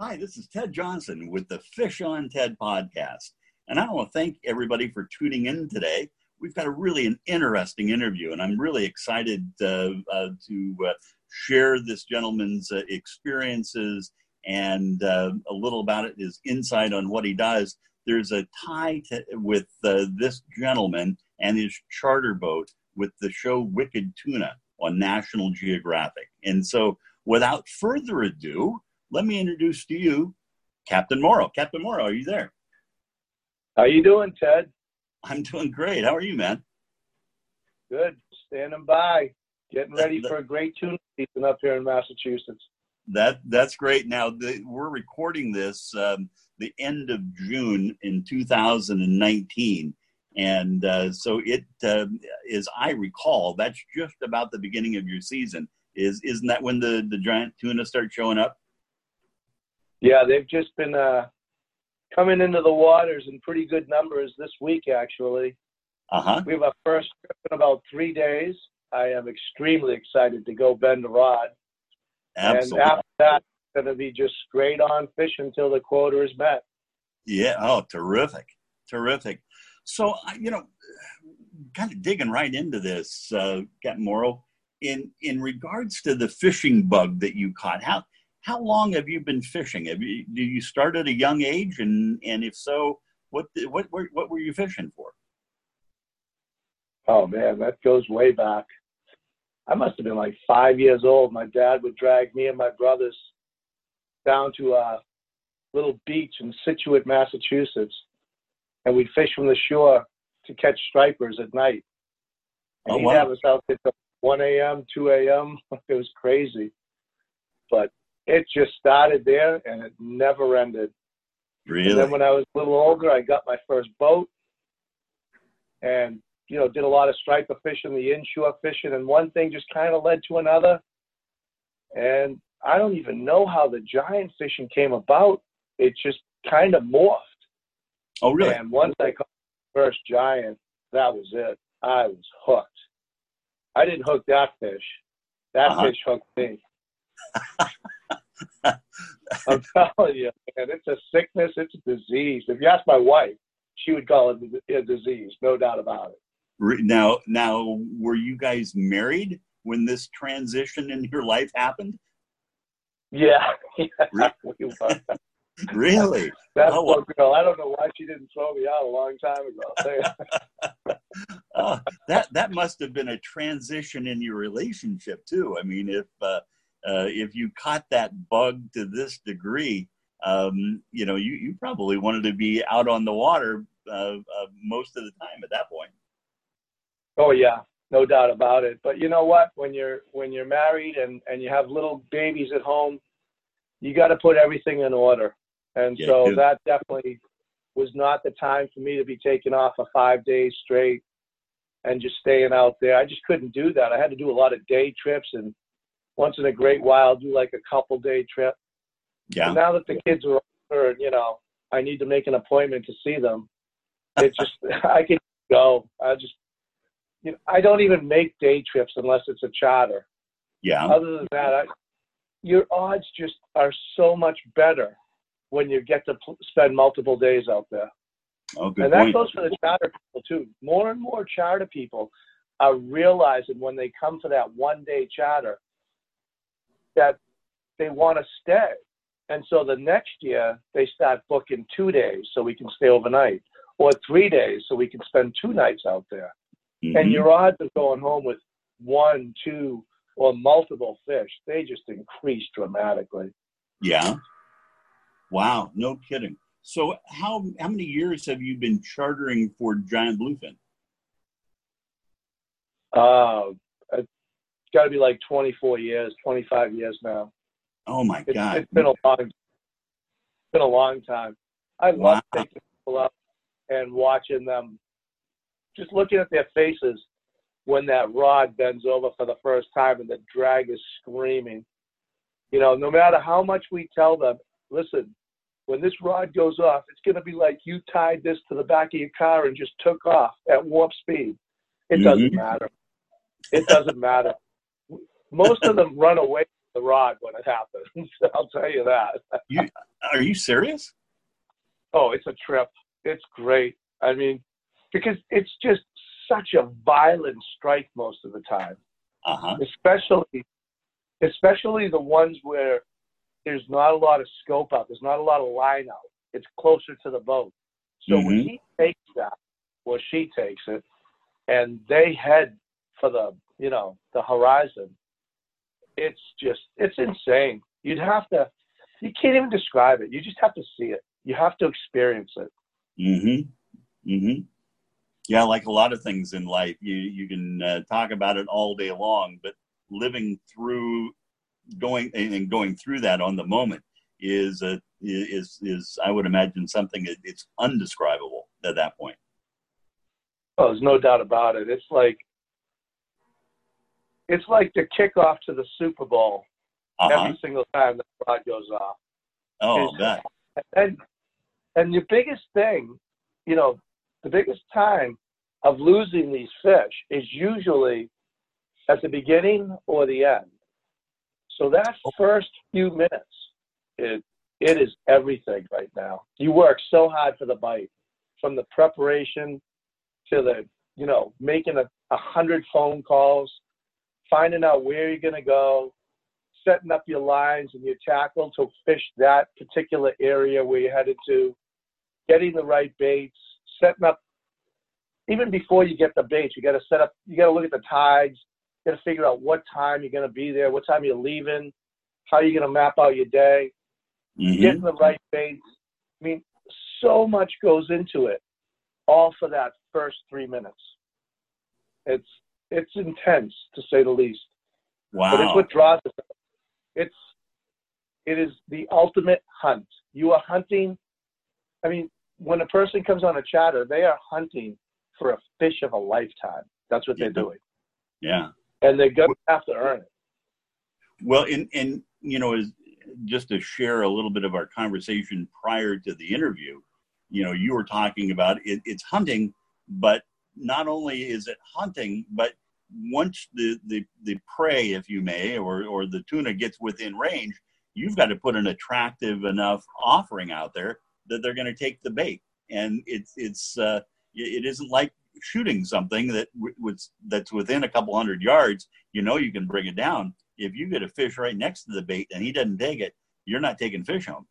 Hi, this is Ted Johnson with the Fish on Ted podcast. And I want to thank everybody for tuning in today. We've got a really an interesting interview, and I'm really excited uh, uh, to uh, share this gentleman's uh, experiences and uh, a little about it, his insight on what he does. There's a tie to, with uh, this gentleman and his charter boat with the show Wicked Tuna on National Geographic. And so, without further ado, let me introduce to you Captain Morrow. Captain Morrow, are you there? How you doing, Ted? I'm doing great. How are you, man? Good. Standing by, getting ready for a great tuna season up here in Massachusetts. That that's great. Now the, we're recording this um, the end of June in 2019, and uh, so it uh, as I recall, that's just about the beginning of your season. Is isn't that when the the giant tuna start showing up? Yeah, they've just been uh, coming into the waters in pretty good numbers this week, actually. Uh-huh. We have our first trip in about three days. I am extremely excited to go bend a rod. Absolutely. And after that, it's going to be just straight on fish until the quota is met. Yeah. Oh, terrific. Terrific. So, you know, kind of digging right into this, uh, Captain Morrow, in, in regards to the fishing bug that you caught, how, how long have you been fishing? Have you, do you start at a young age? And, and if so, what, what, what, what were you fishing for? Oh man, that goes way back. I must have been like five years old. My dad would drag me and my brothers down to a little beach in Scituate, Massachusetts, and we'd fish from the shore to catch stripers at night. Oh, and Oh, he'd wow. have us out there till 1 a.m., 2 a.m. It was crazy. But it just started there and it never ended. And Really? then when I was a little older, I got my first boat and, you know, did a lot of striper fishing, the inshore fishing, and one thing just kind of led to another. And I don't even know how the giant fishing came about. It just kind of morphed. oh, really? And once I caught the first giant, that was it. I was hooked. I didn't hook that fish. That Uh-huh. fish hooked me. I'm telling you, man, it's a sickness, it's a disease. If you ask my wife, she would call it a disease, no doubt about it. Now, now, were you guys married when this transition in your life happened? Yeah, yeah we were. Really? That Oh, poor girl. I don't know why she didn't throw me out a long time ago. I'll tell you. Oh, that that must have been a transition in your relationship too. I mean, if uh, if you caught that bug to this degree, um, you know, you, you probably wanted to be out on the water uh, uh, most of the time at that point. Oh yeah, no doubt about it. But you know what? When you're when you're married and and you have little babies at home, you got to put everything in order. And Yeah, so that definitely was not the time for me to be taking off for five days straight and just staying out there. I just couldn't do that. I had to do a lot of day trips and once in a great while do like a couple day trip. Yeah. But now that the kids are older, and, you know, I need to make an appointment to see them. It just I can go. I just you know, I don't even make day trips unless it's a charter. Yeah. Other than that, I, your odds just are so much better when you get to pl- spend multiple days out there. Oh, good and that point. goes for the charter people too. More and more charter people are realizing when they come for that one day charter that they want to stay. And so the next year they start booking two days so we can stay overnight, or three days so we can spend two nights out there. And Mhm. your odds of going home with one, two, or multiple fish, they just increase dramatically. Yeah. Wow. No kidding. So how how many years have you been chartering for Giant Bluefin? Uh, it's got to be like 24 years, 25 years now. Oh my It's, God. it's been a long, it's been a long time. I love taking people up and watching them, just looking at their faces when that rod bends over for the first time and the drag is screaming. You know, no matter how much we tell them, listen, when this rod goes off, it's going to be like you tied this to the back of your car and just took off at warp speed. It doesn't Mhm. matter. It doesn't matter. Most of them run away from the rod when it happens. I'll tell you that. You Are you serious? Oh, it's a trip. It's great. I mean, because it's just such a violent strike most of the time. Uh-huh. Especially, especially the ones where there's not a lot of scope out. There's not a lot of line out. It's closer to the boat. So mm-hmm. when he takes that, or she takes it, and they head for the, you know, the horizon, it's just, it's insane. You'd have to, you can't even describe it. You just have to see it. You have to experience it. Mm-hmm. Mm-hmm. Yeah, like a lot of things in life, you you can uh, talk about it all day long, but living through going and going through that on the moment is a is is I would imagine something that it's undescribable at that point. Oh, there's no doubt about it. It's like it's like the kickoff to the Super Bowl uh-huh. every single time the rod goes off. Oh, that. And and the biggest thing, you know, the biggest time of losing these fish is usually at the beginning or the end. So that first few minutes, it it is everything right now. You work so hard for the bite, from the preparation to the you know making a, a hundred phone calls, finding out where you're gonna go, setting up your lines and your tackle to fish that particular area where you're headed to, getting the right baits, setting up. Even before you get the baits, you got to set up. You got to look at the tides. You got to figure out what time you're going to be there, what time you're leaving, how you're going to map out your day, mm-hmm. getting the right baits. I mean, so much goes into it, all for that first three minutes. It's it's intense to say the least. Wow. But it's what draws us. It's it is the ultimate hunt. You are hunting. I mean, when a person comes on a chatter, they are hunting for a fish of a lifetime. That's what they're doing. Yeah. And they're going to have to earn it. Well, and, and you know, is, just to share a little bit of our conversation prior to the interview, you know, you were talking about it, it's hunting, but not only is it hunting, but once the, the, the prey, if you may, or, or the tuna gets within range, you've got to put an attractive enough offering out there that they're going to take the bait. And it's it's uh, it isn't like shooting something that w- that's within a couple hundred yards. You know you can bring it down. If you get a fish right next to the bait and he doesn't take it, you're not taking fish home.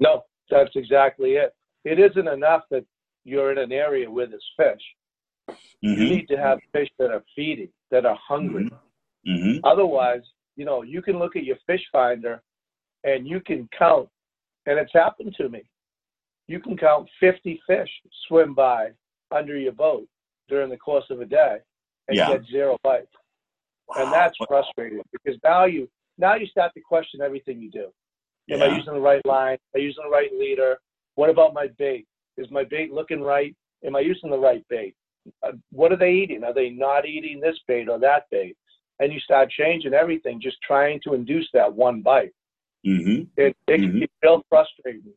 No, that's exactly it. It isn't enough that you're in an area where there's fish. Mm-hmm. You need to have fish that are feeding, that are hungry. Mm-hmm. mm-hmm. Otherwise, you know, you can look at your fish finder and you can count and it's happened to me. You can count 50 fish swim by under your boat during the course of a day and yeah. get zero bites. Wow. And that's frustrating because now you now you start to question everything you do. Am yeah. I using the right line? Am I using the right leader? What about my bait? Is my bait looking right? Am I using the right bait? Uh, what are they eating? Are they not eating this bait or that bait? And you start changing everything, just trying to induce that one bite. Mm-hmm. It, it can mm-hmm. be real frustrating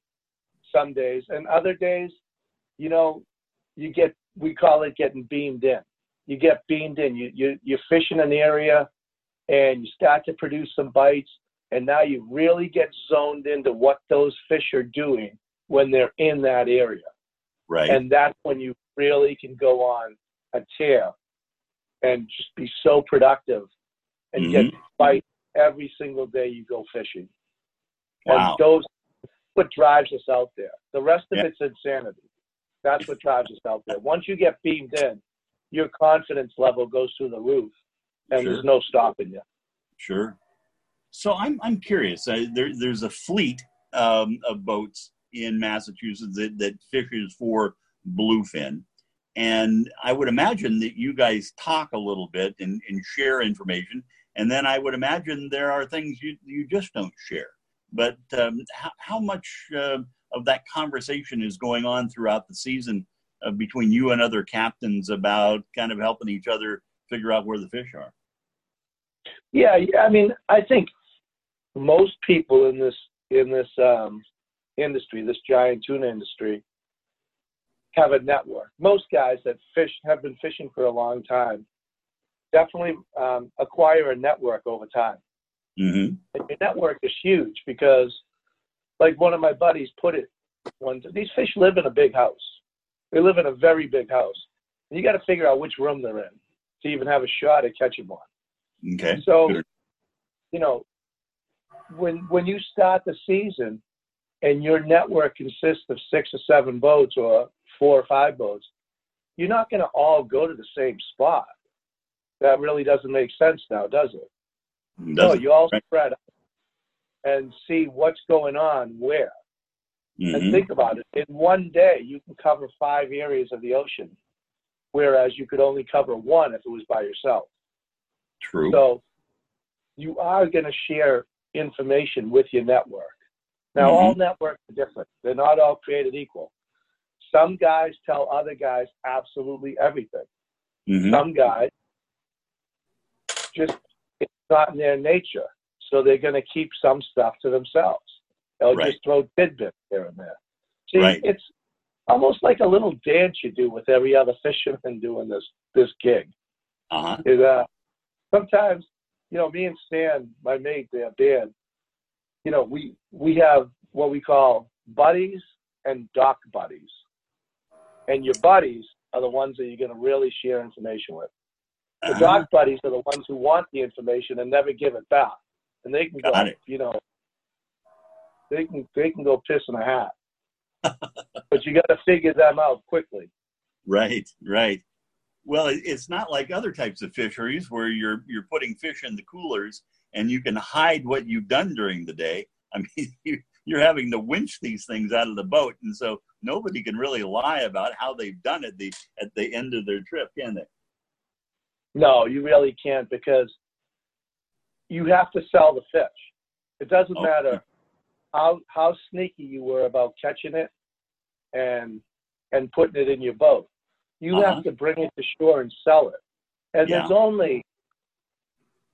some days, and other days, you know, you get we call it getting beamed in. You get beamed in. You you you fish in an area, and you start to produce some bites, and now you really get zoned into what those fish are doing when they're in that area. Right. And that's when you really can go on a tear and just be so productive and mm-hmm. get bites every single day you go fishing. Wow. And those what drives us out there. The rest of yeah. it's insanity. That's what drives us out there. Once you get beamed in, your confidence level goes through the roof, and sure. there's no stopping you. Sure. So I'm I'm curious. Uh, there, there's a fleet um, of boats in Massachusetts that, that fishes for bluefin, and I would imagine that you guys talk a little bit and, and share information, and then I would imagine there are things you you just don't share. But um, how, how, much uh, of that conversation is going on throughout the season uh, between you and other captains about kind of helping each other figure out where the fish are? Yeah, I mean, I think most people in this in this um, industry, this giant tuna industry, have a network. Most guys that fish have been fishing for a long time definitely um, acquire a network over time. Mm-hmm. And your network is huge because like one of my buddies put it one these fish live in a big house. They live in a very big house. And you got to figure out which room they're in to even have a shot at catching one. Okay. So, you know, when when you start the season and your network consists of six or seven boats or four or five boats, you're not going to all go to the same spot. That really doesn't make sense now, does it? No, you all right. spread out and see what's going on where. Mhm. And think about it. In one day, you can cover five areas of the ocean, whereas you could only cover one if it was by yourself. True. So you are going to share information with your network. Now, Mhm. all networks are different. They're not all created equal. Some guys tell other guys absolutely everything. Mhm. Some guys just it's not in their nature, so they're going to keep some stuff to themselves. They'll Right. just throw tidbits here and there. See, Right. it's almost like a little dance you do with every other fisherman doing this this gig. Uh-huh. Is uh, sometimes, you know, me and Stan, my mate there, Dan, you know, we we have what we call buddies and dock buddies, and your buddies are the ones that you're going to really share information with. The Uh-huh. dock buddies are the ones who want the information and never give it back, and they can go, it. you know, they can they can go piss in a hat, but you got to figure them out quickly. Right, right. Well, it's not like other types of fisheries where you're you're putting fish in the coolers and you can hide what you've done during the day. I mean, you, you're having to winch these things out of the boat, and so nobody can really lie about how they've done it the at the end of their trip, can they? No, you really can't because you have to sell the fish. It doesn't Oh, matter how how sneaky you were about catching it and and putting it in your boat. You Uh-huh. have to bring it to shore and sell it. And Yeah. there's only,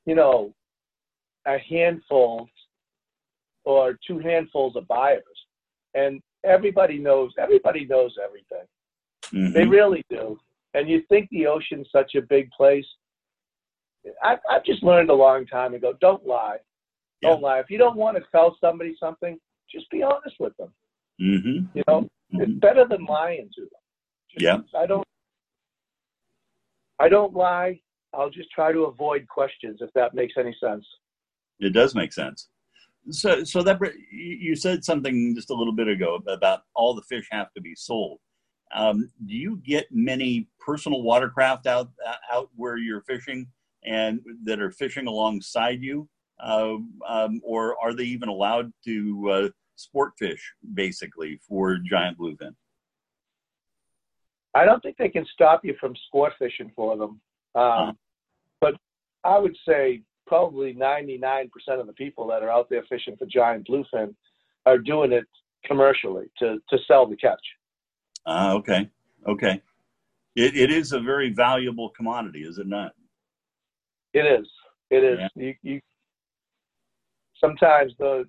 you know, a handful or two handfuls of buyers. And everybody knows everybody knows everything. Mhm. They really do. And you think the ocean's such a big place. I, I've just learned a long time ago don't lie. Don't lie. If you don't want to tell somebody something, just be honest with them. Mhm. You know, it's Mhm. better than lying to them. Just- Yeah. I don't. I don't lie. I'll just try to avoid questions if that makes any sense. It does make sense. So, so that you said something just a little bit ago about all the fish have to be sold. Um, do you get many personal watercraft out out where you're fishing and that are fishing alongside you, uh, um, or are they even allowed to uh, sport fish basically for giant bluefin? I don't think they can stop you from sport fishing for them. Um, Huh. But I would say probably 99% of the people that are out there fishing for giant bluefin are doing it commercially to, to sell the catch. Ah, okay, okay. It, it is a very valuable commodity, is it not? It is. It is. Yeah. You, you sometimes the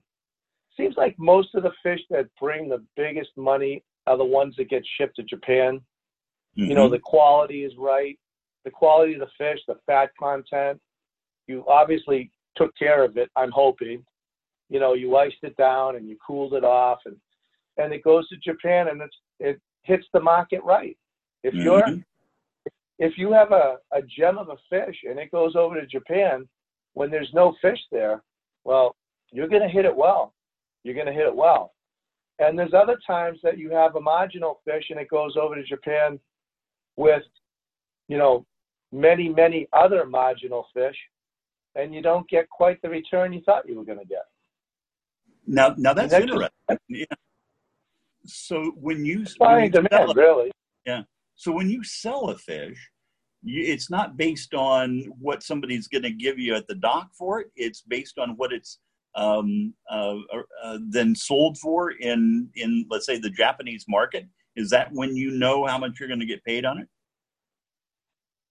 seems like most of the fish that bring the biggest money are the ones that get shipped to Japan. You know, Mhm. the quality is right. The quality of the fish, the fat content. You obviously took care of it, I'm hoping. You know, you iced it down and you cooled it off and and it goes to Japan and it's it hits the market right. If you're Mhm. if you have a, a gem of a fish and it goes over to Japan when there's no fish there, well, you're going to hit it well. You're going to hit it well. And there's other times that you have a marginal fish and it goes over to Japan with, you know, many, many other marginal fish, and you don't get quite the return you thought you were going to get. Now, now that's That's just- interesting. Yeah. So when you, when you sell demand, a, really. so when you sell a fish, you, it's not based on what somebody's going to give you at the dock for it. It's based on what it's um, uh, uh, then sold for in in let's say the Japanese market. Is that when you know how much you're going to get paid on it?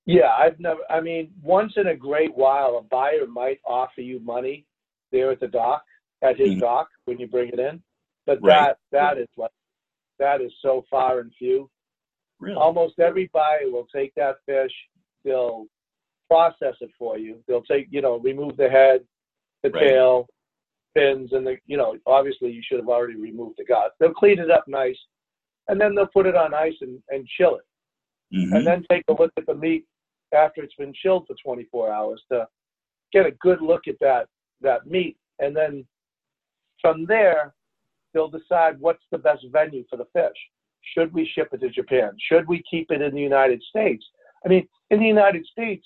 Yeah, I've never. I mean, once in a great while, a buyer might offer you money there at the dock, at his Mhm. dock when you bring it in, but Right. that that is like that is so far and few. Really? Almost every buyer will take that fish. They'll process it for you. They'll take, you know, remove the head, the Right. tail, fins, and the you know obviously you should have already removed the guts. They'll clean it up nice, and then they'll put it on ice and, and chill it, hmm and then take a look at the meat after it's been chilled for 24 hours to get a good look at that that meat, and then from there they'll decide what's the best venue for the fish. Should we ship it to Japan? Should we keep it in the United States? I mean, in the United States,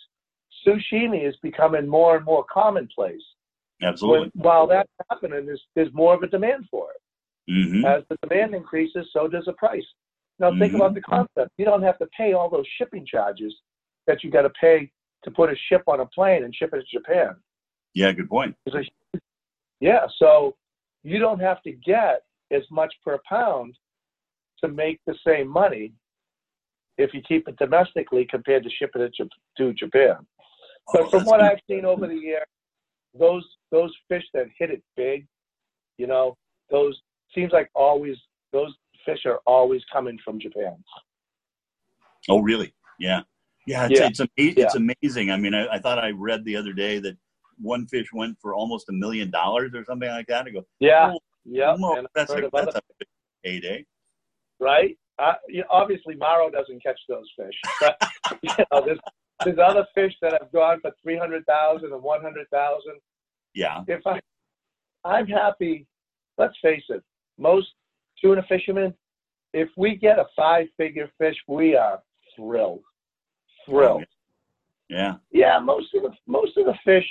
sashimi is becoming more and more commonplace. Absolutely. When, while that's happening, there's, there's more of a demand for it. hmm As the demand increases, so does the price. Now think Mhm. about the concept. You don't have to pay all those shipping charges that you got to pay to put a ship on a plane and ship it to Japan. Yeah, good point. Yeah, so you don't have to get as much per pound to make the same money if you keep it domestically compared to shipping it to, Japan. But Oh, from what. I've seen over the year, those those fish that hit it big, you know, those seems like always those fish are always coming from Japan. Oh, really? Yeah. Yeah. It's, Yeah. it's, it's amazing. I mean, I, I thought I read the other day that one fish went for almost a million dollars or something like that. I go, Yeah, oh, yeah, I've that's, a, of other that's a heyday. right? Uh, you obviously, Morrow doesn't catch those fish. But, you know, there's there's other fish that have gone for three hundred thousand and one hundred thousand. Yeah. If I, I'm happy. Let's face it, most tuna fishermen, if we get a five-figure fish, we are thrilled. Thrilled. Yeah. Yeah, most of the most of the fish.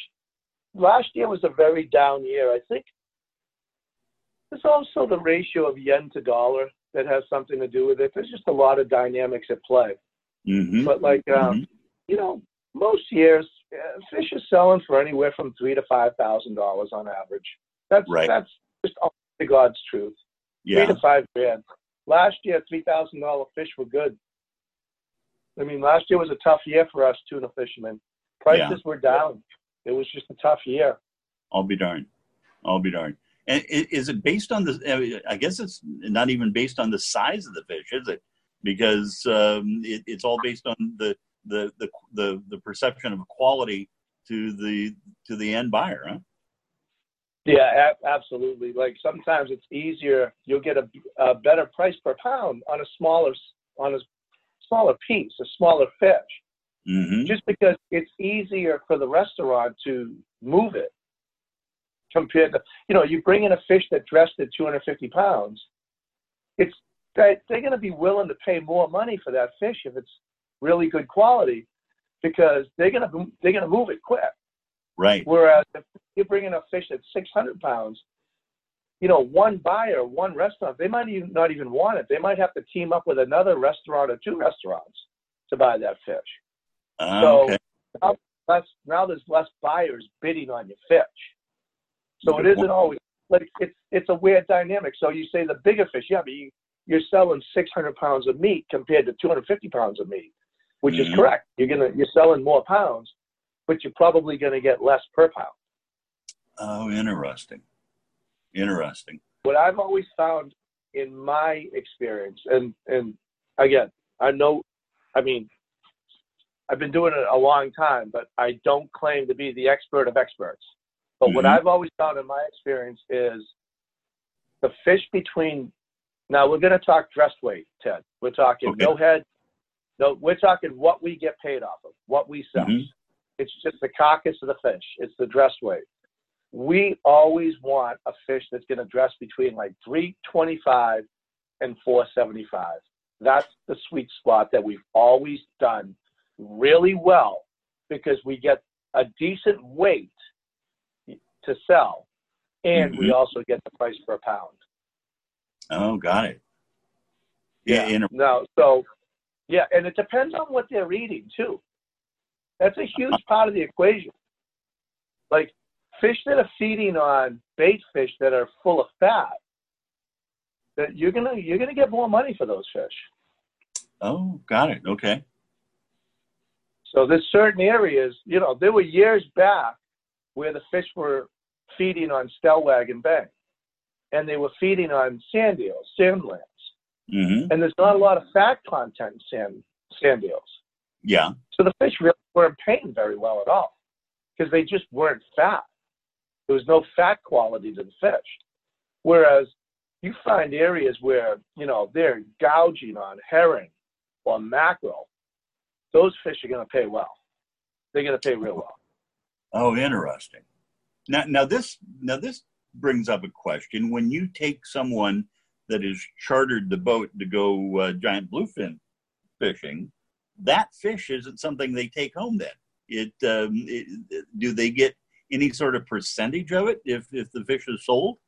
Last year was a very down year. I think there's also the ratio of yen to dollar that has something to do with it. There's just a lot of dynamics at play. hmm But like um, you know, most years uh, fish is selling for anywhere from three to five thousand dollars on average. That's Right. that's just honest to God's truth. Yeah. Three to five grand. Last year, three thousand dollar fish were good. I mean, last year was a tough year for us tuna fishermen. Prices were down. It was just a tough year. I'll be darned. I'll be darned. And is it based on the? I guess it's not even based on the size of the fish, is it? Because um, it, it's all based on the, the the the the perception of quality to the to the end buyer, huh? Yeah, a- absolutely. Like sometimes it's easier. You'll get a, a better price per pound on a smaller on a smaller piece, a smaller fish. Mm-hmm. just because it's easier for the restaurant to move it compared to you know you bring in a fish that dressed at 250 pounds it's that they're going to be willing to pay more money for that fish if it's really good quality because they're going to they're going to move it quick Right. whereas if you bring in a fish that's 600 pounds you know one buyer one restaurant they might even not even want it they might have to team up with another restaurant or two restaurants to buy that fish Ah, so okay. now, less, now there's less buyers bidding on your fish. So it Good isn't always like it's it's a weird dynamic. So you say the bigger fish, yeah, but you, you're selling 600 pounds of meat compared to 250 pounds of meat, which Mhm. is correct. You're gonna you're selling more pounds, but you're probably gonna get less per pound. Oh, interesting. Interesting. What I've always found in my experience, and and again, I know, I mean, I've been doing it a long time, but I don't claim to be the expert of experts. But what Mhm. I've always found in my experience is the fish between. Now we're going to talk dress weight, Ted. We're talking Okay. no head. No, we're talking what we get paid off of, what we sell. Mhm. It's just the carcass of the fish. It's the dress weight. We always want a fish that's going to dress between like 325 and 475. That's the sweet spot that we've always done really well because we get a decent weight to sell and we Mhm. also get the price per pound. Oh, got it. Yeah. In- No, so yeah, and it depends on what they're eating too. That's a huge part of the equation. Like fish that are feeding on bait fish that are full of fat, that you're gonna you're gonna get more money for those fish. oh, got it. Okay. So there's certain areas, you know, there were years back where the fish were feeding on Stellwagen Bank, and they were feeding on sand eels, sand lambs, hmm and there's not a lot of fat content in sand sand eels. Yeah. So the fish really weren't paying very well at all because they just weren't fat. There was no fat quality to the fish. Whereas you find areas where, you know, they're gouging on herring or mackerel, those fish are going to pay well. They're going to pay real well. Oh, interesting. Now, now this now this brings up a question. When you take someone that has chartered the boat to go uh, giant bluefin fishing, that fish isn't something they take home. Then it, um, it do they get any sort of percentage of it if if the fish is sold?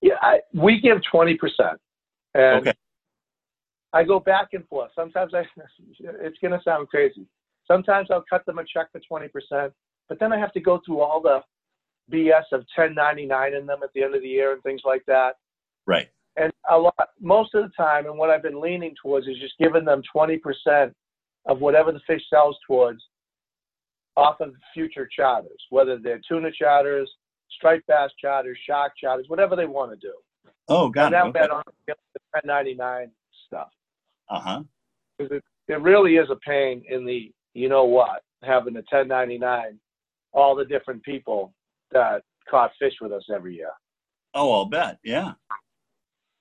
Yeah, I, we give twenty percent, and okay. I go back and forth. Sometimes I, it's going to sound crazy. Sometimes I'll cut them a check for twenty percent, but then I have to go through all the BS of 1099 in them at the end of the year and things like that. Right. And a lot, most of the time, and what I've been leaning towards is just giving them 20% of whatever the fish sells towards off of future charters, whether they're tuna charters, striped bass charters, shark charters, whatever they want to do. Oh, got and it. okay. bet on the 1099 stuff. Uh huh. It, it really is a pain in the, you know what, having the 1099, all the different people that caught fish with us every year. Oh, I'll bet. Yeah.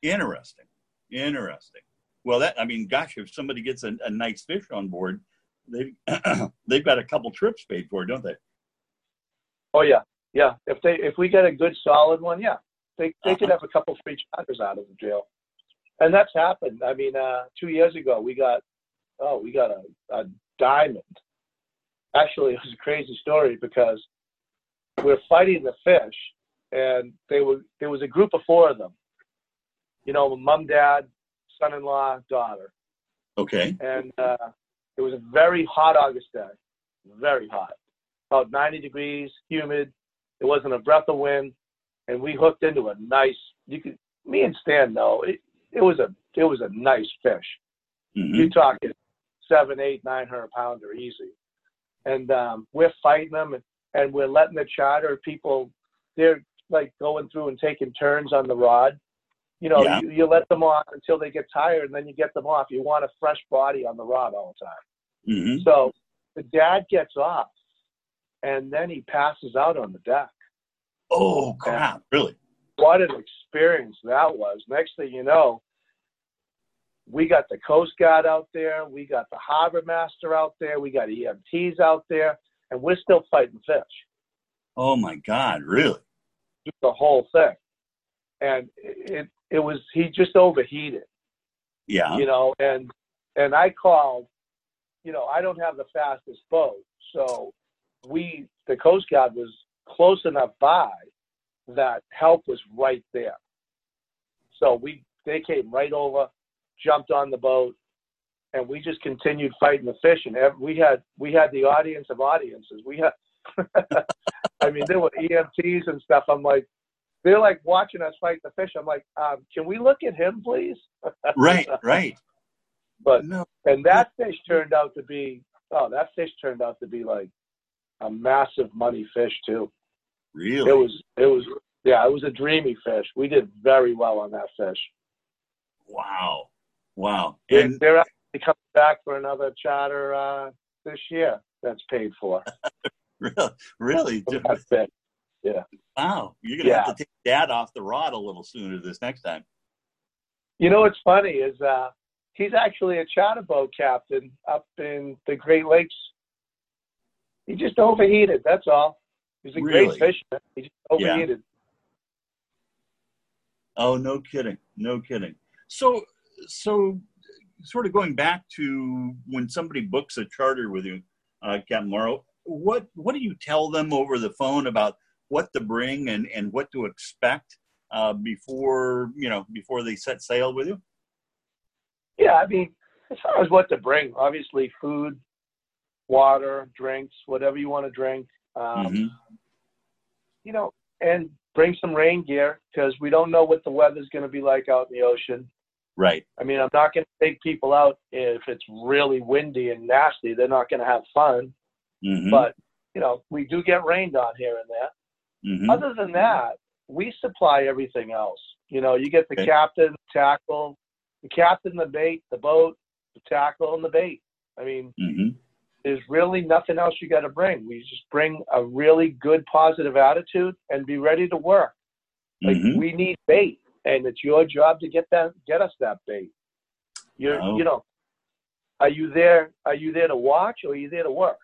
Interesting. Interesting. Well, that I mean, gosh, if somebody gets a, a nice fish on board, they they've got a couple trips paid for, don't they? Oh yeah, yeah. If they if we get a good solid one, yeah, they they uh-huh. could have a couple free charters out of the jail, and that's happened. I mean, uh, two years ago we got oh we got a, a diamond. Actually, it was a crazy story because we're fighting the fish, and they were there was a group of four of them. You know, mom, dad, son-in-law, daughter. Okay. And uh, it was a very hot August day, very hot, about 90 degrees, humid. It wasn't a breath of wind, and we hooked into a nice. You could me and Stan know it. It was a it was a nice fish. Mm-hmm. You talking seven, eight, nine hundred pounder easy, and um, we're fighting them, and and we're letting the charter people they're like going through and taking turns on the rod. You know, yeah. you, you let them off until they get tired, and then you get them off. You want a fresh body on the rod all the time. Mm-hmm. So the dad gets off, and then he passes out on the deck. Oh crap! And really? What an experience that was. Next thing you know, we got the Coast Guard out there, we got the harbor master out there, we got EMTs out there and we're still fighting fish. Oh my God, really? The whole thing. And it it was he just overheated. Yeah. You know, and and I called, you know, I don't have the fastest boat. So we the Coast Guard was close enough by that help was right there. So we they came right over, jumped on the boat, and we just continued fighting the fish. And we had we had the audience of audiences. We had, I mean, there were EMTs and stuff. I'm like, they're like watching us fight the fish. I'm like, um, can we look at him, please? right, right. But no. and that fish turned out to be oh, that fish turned out to be like a massive money fish too. Really? It was it was yeah, it was a dreamy fish. We did very well on that fish. Wow. Wow. And they're actually coming back for another charter uh, this year. That's paid for. really? It. Yeah. Wow. You're gonna yeah. have to take Dad off the rod a little sooner this next time. You know what's funny is uh, he's actually a charter boat captain up in the Great Lakes. He just overheated. That's all. He's a really? great fisherman. He just overheated. Yeah. Oh, no kidding. No kidding. So, so sort of going back to when somebody books a charter with you, uh, Captain Morrow, what what do you tell them over the phone about what to bring and, and what to expect uh, before you know before they set sail with you? Yeah, I mean, as far as what to bring, obviously food, water, drinks, whatever you want to drink. Um, mm-hmm. You know, and bring some rain gear because we don't know what the weather's going to be like out in the ocean. Right. I mean, I'm not going to take people out if it's really windy and nasty. They're not going to have fun. Mm-hmm. But, you know, we do get rained on here and there. Mm-hmm. Other than that, we supply everything else. You know, you get the okay. captain, tackle, the captain, the bait, the boat, the tackle, and the bait. I mean, mm-hmm. there's really nothing else you got to bring. We just bring a really good positive attitude and be ready to work. Like Mhm. we need bait, and it's your job to get that get us that bait. You're Oh. you know, are you there? Are you there to watch or are you there to work?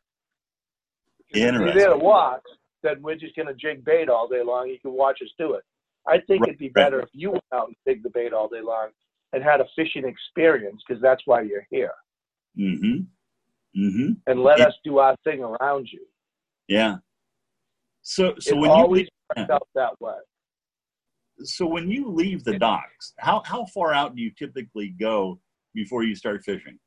If you're there to watch, then we're just gonna jig bait all day long. You can watch us do it. I think Right, it'd be right. better if you went out and jig the bait all day long and had a fishing experience because that's why you're here. Mm-hmm. Mm-hmm. And let Yeah. us do our thing around you. Yeah. So so it when you always leave, works out that way. so when you leave the docks, how how far out do you typically go before you start fishing?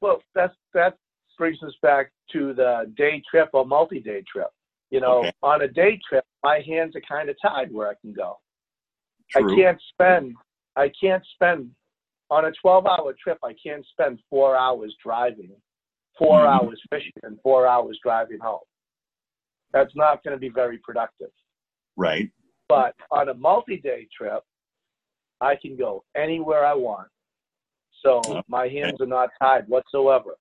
Well, that's that brings us back to the day trip or multi-day trip. You know, Okay. on a day trip, my hands are kind of tied where I can go. True. I can't spend. I can't spend on a 12-hour trip. I can't spend four hours driving, 4 Mhm. hours fishing, and four hours driving home. That's not going to be very productive. Right. But on a multi-day trip, I can go anywhere I want. So Okay. my hands are not tied whatsoever.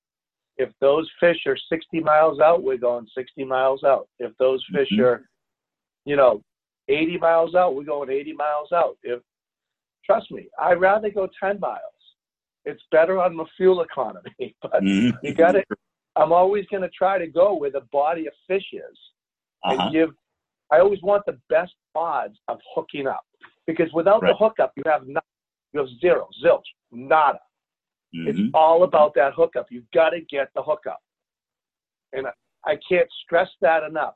If those fish are 60 miles out, we're going 60 miles out. If those fish Mhm. are, you know, 80 miles out, we're going 80 miles out. If trust me, I'd rather go 10 miles. It's better on the fuel economy. But Mhm. you got to. I'm always going to try to go where the body of fish is and Uh-huh. give. I always want the best odds of hooking up because without the Right. hookup, you have nothing. You have zero, zilch, nada. Mhm. It's all about that hookup. You've got to get the hookup, and I, can't stress that enough.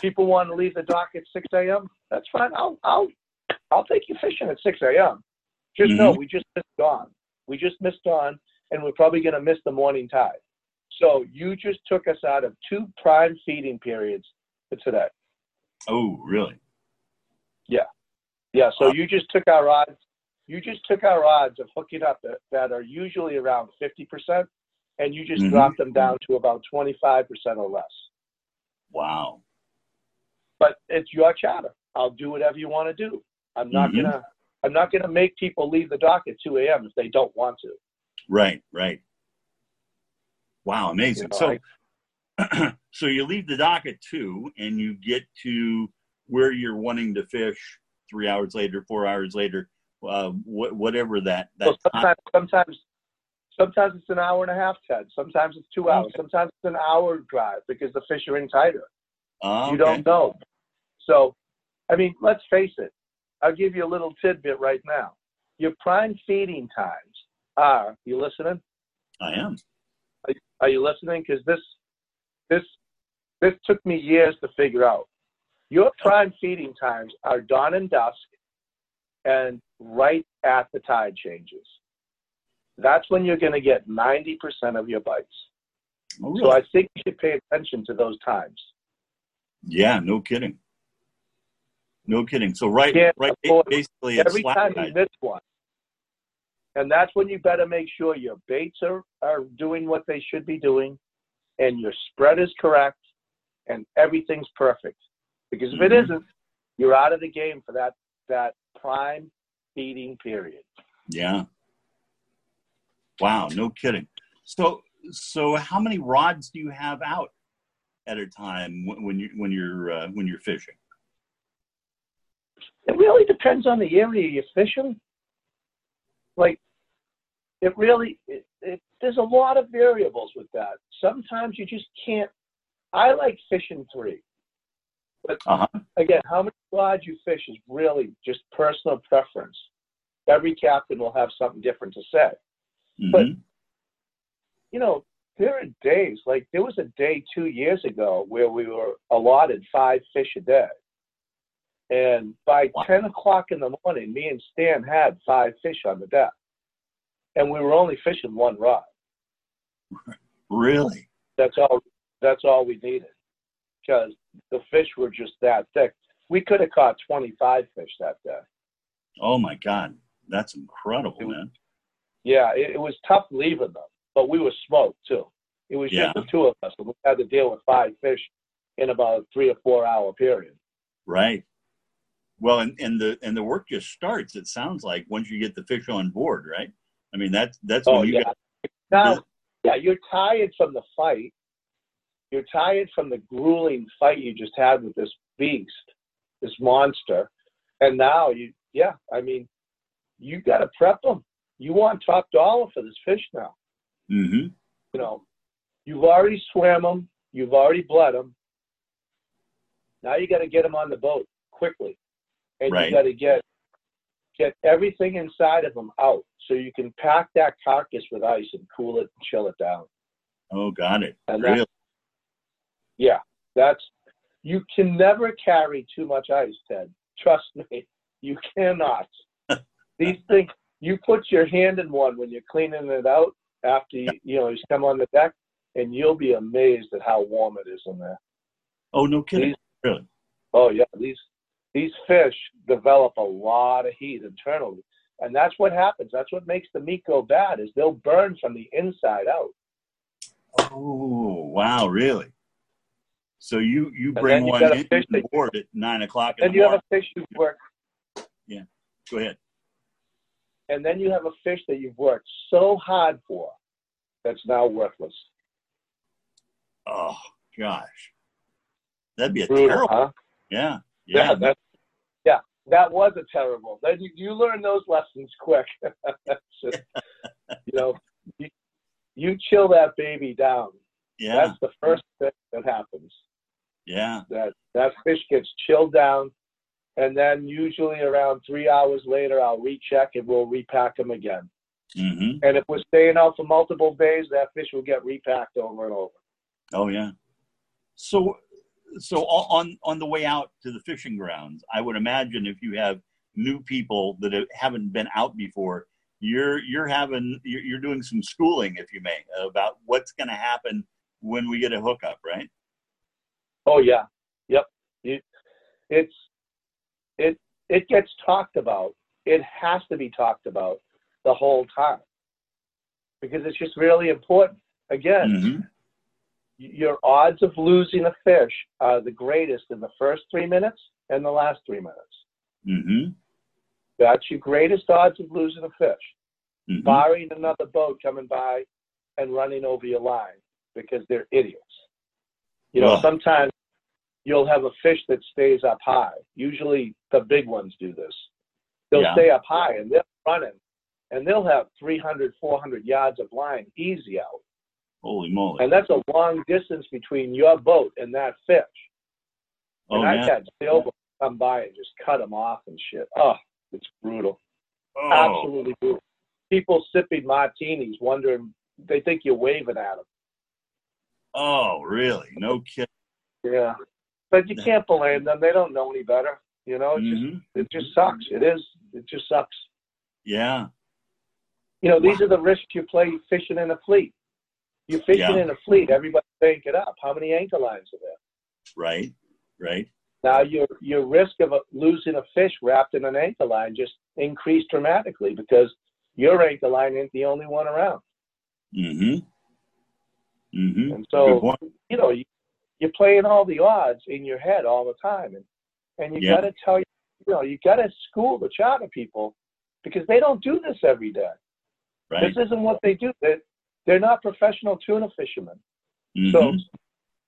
People want to leave the dock at 6 a.m. That's fine. I'll I'll I'll take you fishing at 6 a.m. Just know Mhm. we just missed dawn. We just missed dawn, and we're probably going to miss the morning tide. So you just took us out of two prime feeding periods for today. Oh, really? Yeah. Yeah, so Wow. you just took our odds. You just took our odds of hooking up that, that are usually around 50%, and you just Mhm. dropped them down to about 25% or less. Wow. But it's your charter. I'll do whatever you want to do. I'm not Mhm. gonna. I'm not gonna make people leave the dock at 2 a.m. if they don't want to. Right. Right. Wow. Amazing. You know, so, so you leave the dock at two, and you get to where you're wanting to fish three hours later, four hours later, uh, wh- whatever that that time. sometimes, sometimes, sometimes it's an hour and a half, Ted. Sometimes it's two hours. Okay. Sometimes it's an hour drive because the fish are in tighter. Oh, You don't know. So, I mean, let's face it. I'll give you a little tidbit right now. Your prime feeding times are. You listening? I am. Are you listening? Because this, this, this took me years to figure out. Your prime feeding times are dawn and dusk, and right at the tide changes. That's when you're going to get 90% of your bites. Oh, So? I think you should pay attention to those times. yeah. No kidding. No kidding. So right, right, basically it's every slack time tide. you miss one. And that's when you better make sure your baits are, are doing what they should be doing and your spread is correct and everything's perfect. Because if it Mhm. isn't, you're out of the game for that, that prime feeding period. Yeah. Wow, no kidding. So, so how many rods do you have out at a time when you when you're uh, when you're fishing? It really depends on the area you're fishing. Like, it really, it, it, there's a lot of variables with that. Sometimes you just can't. I like fishing three. But Uh-huh. again, how many rods you fish is really just personal preference. Every captain will have something different to say. But- Mhm. You know, there are days, like there was a day two years ago where we were allotted five fish a day. And by Wow. 10 o'clock in the morning, me and Stan had five fish on the deck. And we were only fishing one rod. Really? That's all. That's all we needed, because the fish were just that thick. We could have caught 25 fish that day. Oh my God, that's incredible, It man. Yeah, it, it was tough leaving them, but we were smoked too. It was Yeah. just the two of us, and we had to deal with five fish in about a three or four hour period. Right. Well, and, and the and the work just starts. It sounds like once you get the fish on board, right? I mean, that's that's Oh when you yeah. got Now, Yeah, you're tired from the fight. You're tired from the grueling fight you just had with this beast, this monster, and now you, yeah, I mean, you got to prep them. You want top dollar for this fish now. Mm-hmm. You know, you've already swam them, you've already bled them. Now you got to get them on the boat quickly, and Right. you got to get get everything inside of them out so you can pack that carcass with ice and cool it and chill it down. Oh, got it. And Really? Yeah, that's you can never carry too much ice, Ted. Trust me, you cannot. These things, you put your hand in one when you're cleaning it out after you, you know you come on the deck, and you'll be amazed at how warm it is in there. Oh, no kidding. These- Really? Oh yeah, these these fish develop a lot of heat internally, and that's what happens. That's what makes the meat go bad. Is they'll burn from the inside out. Oh, wow, really? So you you bring you one in that- board at nine o'clock the you have a fish you've worked Yeah, Go ahead. and then you have a fish that you've worked so hard for that's now worthless. Oh gosh, that'd be a Brutal, terrible. huh? Yeah, Yeah, yeah. that, yeah, that was a terrible. Then you, you learn those lessons quick. Just, you know, you, you chill that baby down. yeah, That's the first thing that happens. Yeah. That that fish gets chilled down, and then usually around three hours later, I'll recheck and we'll repack them again. hmm And if we're staying out for multiple days, that fish will get repacked over and over. Oh yeah. So, so on on the way out to the fishing grounds, I would imagine if you have new people that have- haven't been out before, you're you're having you're, you're doing some schooling, if you may, about what's going to happen when we get a hookup, right? Oh yeah, yep. You, it's it it gets talked about. It has to be talked about the whole time because it's just really important. Again, hmm your odds of losing a fish are the greatest in the first three minutes and the last three minutes. hmm That's your greatest odds of losing a fish, hmm barring another boat coming by and running over your line because they're idiots. You know, Ugh. sometimes you'll have a fish that stays up high. Usually the big ones do this. They'll Yeah. stay up high and they're running and they'll have 300, 400 yards of line easy out. Holy moly! And that's a long distance between your boat and that fish. Oh and I've had sailboats come by and just cut them off and shit. Oh, it's brutal. Oh, Absolutely brutal. People sipping martinis, wondering they think you're waving at them. Oh, really? No kidding. Yeah, but you can't blame them. They don't know any better. You know, it just hmm it just sucks. It is. It just sucks. Yeah. You know, these are the risks you play fishing in a fleet. You're fishing Yeah. in a fleet. Everybody's bank it up. How many anchor lines are there? Right. Right. Now your your risk of losing a fish wrapped in an anchor line just increased dramatically because your anchor line ain't the only one around. hmm hmm And so you know you, you're playing all the odds in your head all the time, and and you Yeah. got to tell you you know you got to school the charter people because they don't do this every day. Right. This isn't what they do. They're, they're not professional tuna fishermen. Mhm. So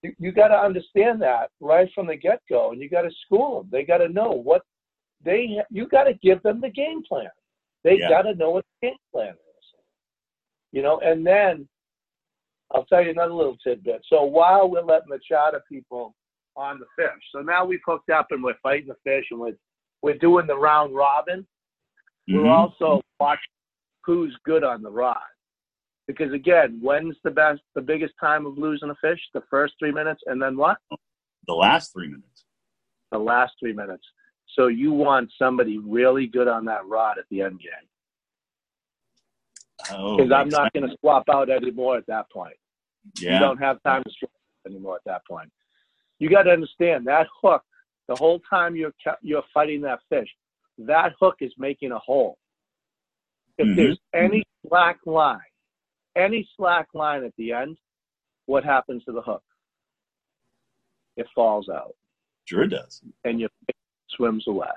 you, you got to understand that right from the get go, and you got to school them. They got to know what they. You got to give them the game plan. They Yeah. got to know what the game plan is. You know, and then I'll tell you another little tidbit. So while we're letting the charter people on the fish, so now we've hooked up and we're fighting the fish and we're we're doing the round robin. We're Mhm. also watching who's good on the rod. Because again, when's the best, the biggest time of losing a fish? The first three minutes, and then what? the last three minutes. The last three minutes. So you want somebody really good on that rod at the end game. Oh, Because I'm not going to swap out anymore at that point. Yeah. You don't have time to swap anymore at that point. You got to understand that hook. The whole time you're you're fighting that fish, that hook is making a hole. If Mhm. there's any slack line, any slack line at the end, what happens to the hook? It falls out, Sure does. and your fish swims away.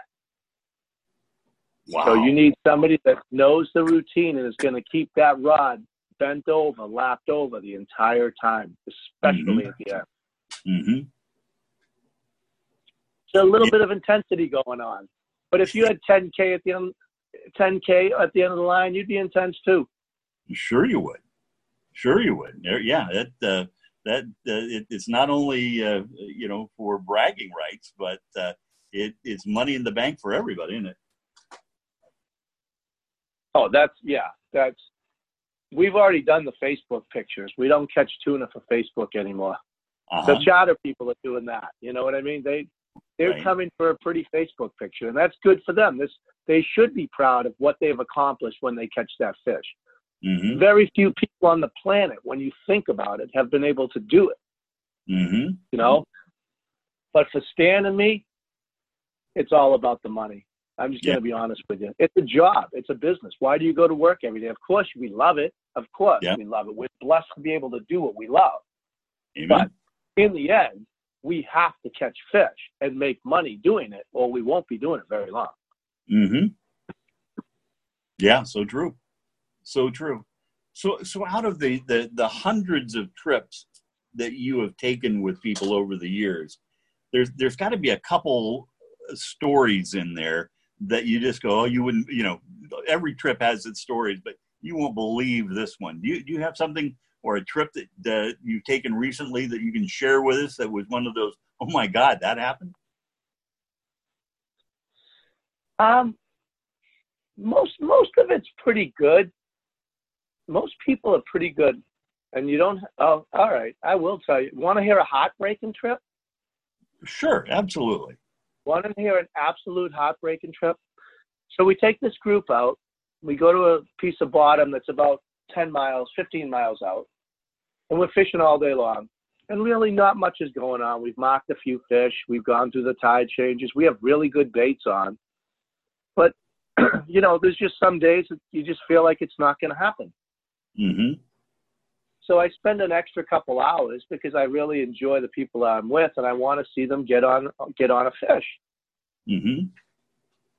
Wow. So you need somebody that knows the routine and is going to keep that rod bent over, lapped over the entire time, especially Mhm. at the end. hmm There's a little bit of intensity going on. But if you had 10K at the end, 10K at the end of the line, you'd be intense too. Sure, you would. Sure, you would. Yeah, that uh, that uh, it, it's not only uh, you know for bragging rights, but uh, it, it's money in the bank for everybody, isn't it? Oh, that's yeah, that's. We've already done the Facebook pictures. We don't catch tuna for Facebook anymore. Uh-huh. The charter people are doing that. You know what I mean? They they're Right. coming for a pretty Facebook picture, and that's good for them. This they should be proud of what they've accomplished when they catch that fish. hmm Very few people on the planet, when you think about it, have been able to do it. hmm You know, but for Stan and me, it's all about the money. I'm just going to be honest with you. It's a job. It's a business. Why do you go to work every day? Of course, we love it. Of course, Yeah. we love it. We're blessed to be able to do what we love. Amen. But in the end, we have to catch fish and make money doing it, or we won't be doing it very long. hmm Yeah, so true, so true. So, so out of the, the the hundreds of trips that you have taken with people over the years, there's there's got to be a couple stories in there that you just go, oh, you wouldn't, you know, every trip has its stories, but you won't believe this one. Do you do you have something or a trip that that you've taken recently that you can share with us that was one of those? Oh my God, that happened. Um, most most of it's pretty good. Most people are pretty good, and you don't. Oh, all right. I will tell you. Want to hear a heartbreaking trip? Sure, absolutely. Want to hear an absolute heartbreaking trip? So we take this group out. We go to a piece of bottom that's about 10 miles, 15 miles out, and we're fishing all day long. And really, not much is going on. We've marked a few fish. We've gone through the tide changes. We have really good baits on. But, you know, there's just some days that you just feel like it's not going to happen. hmm So I spend an extra couple hours because I really enjoy the people I'm with, and I want to see them get on get on a fish. hmm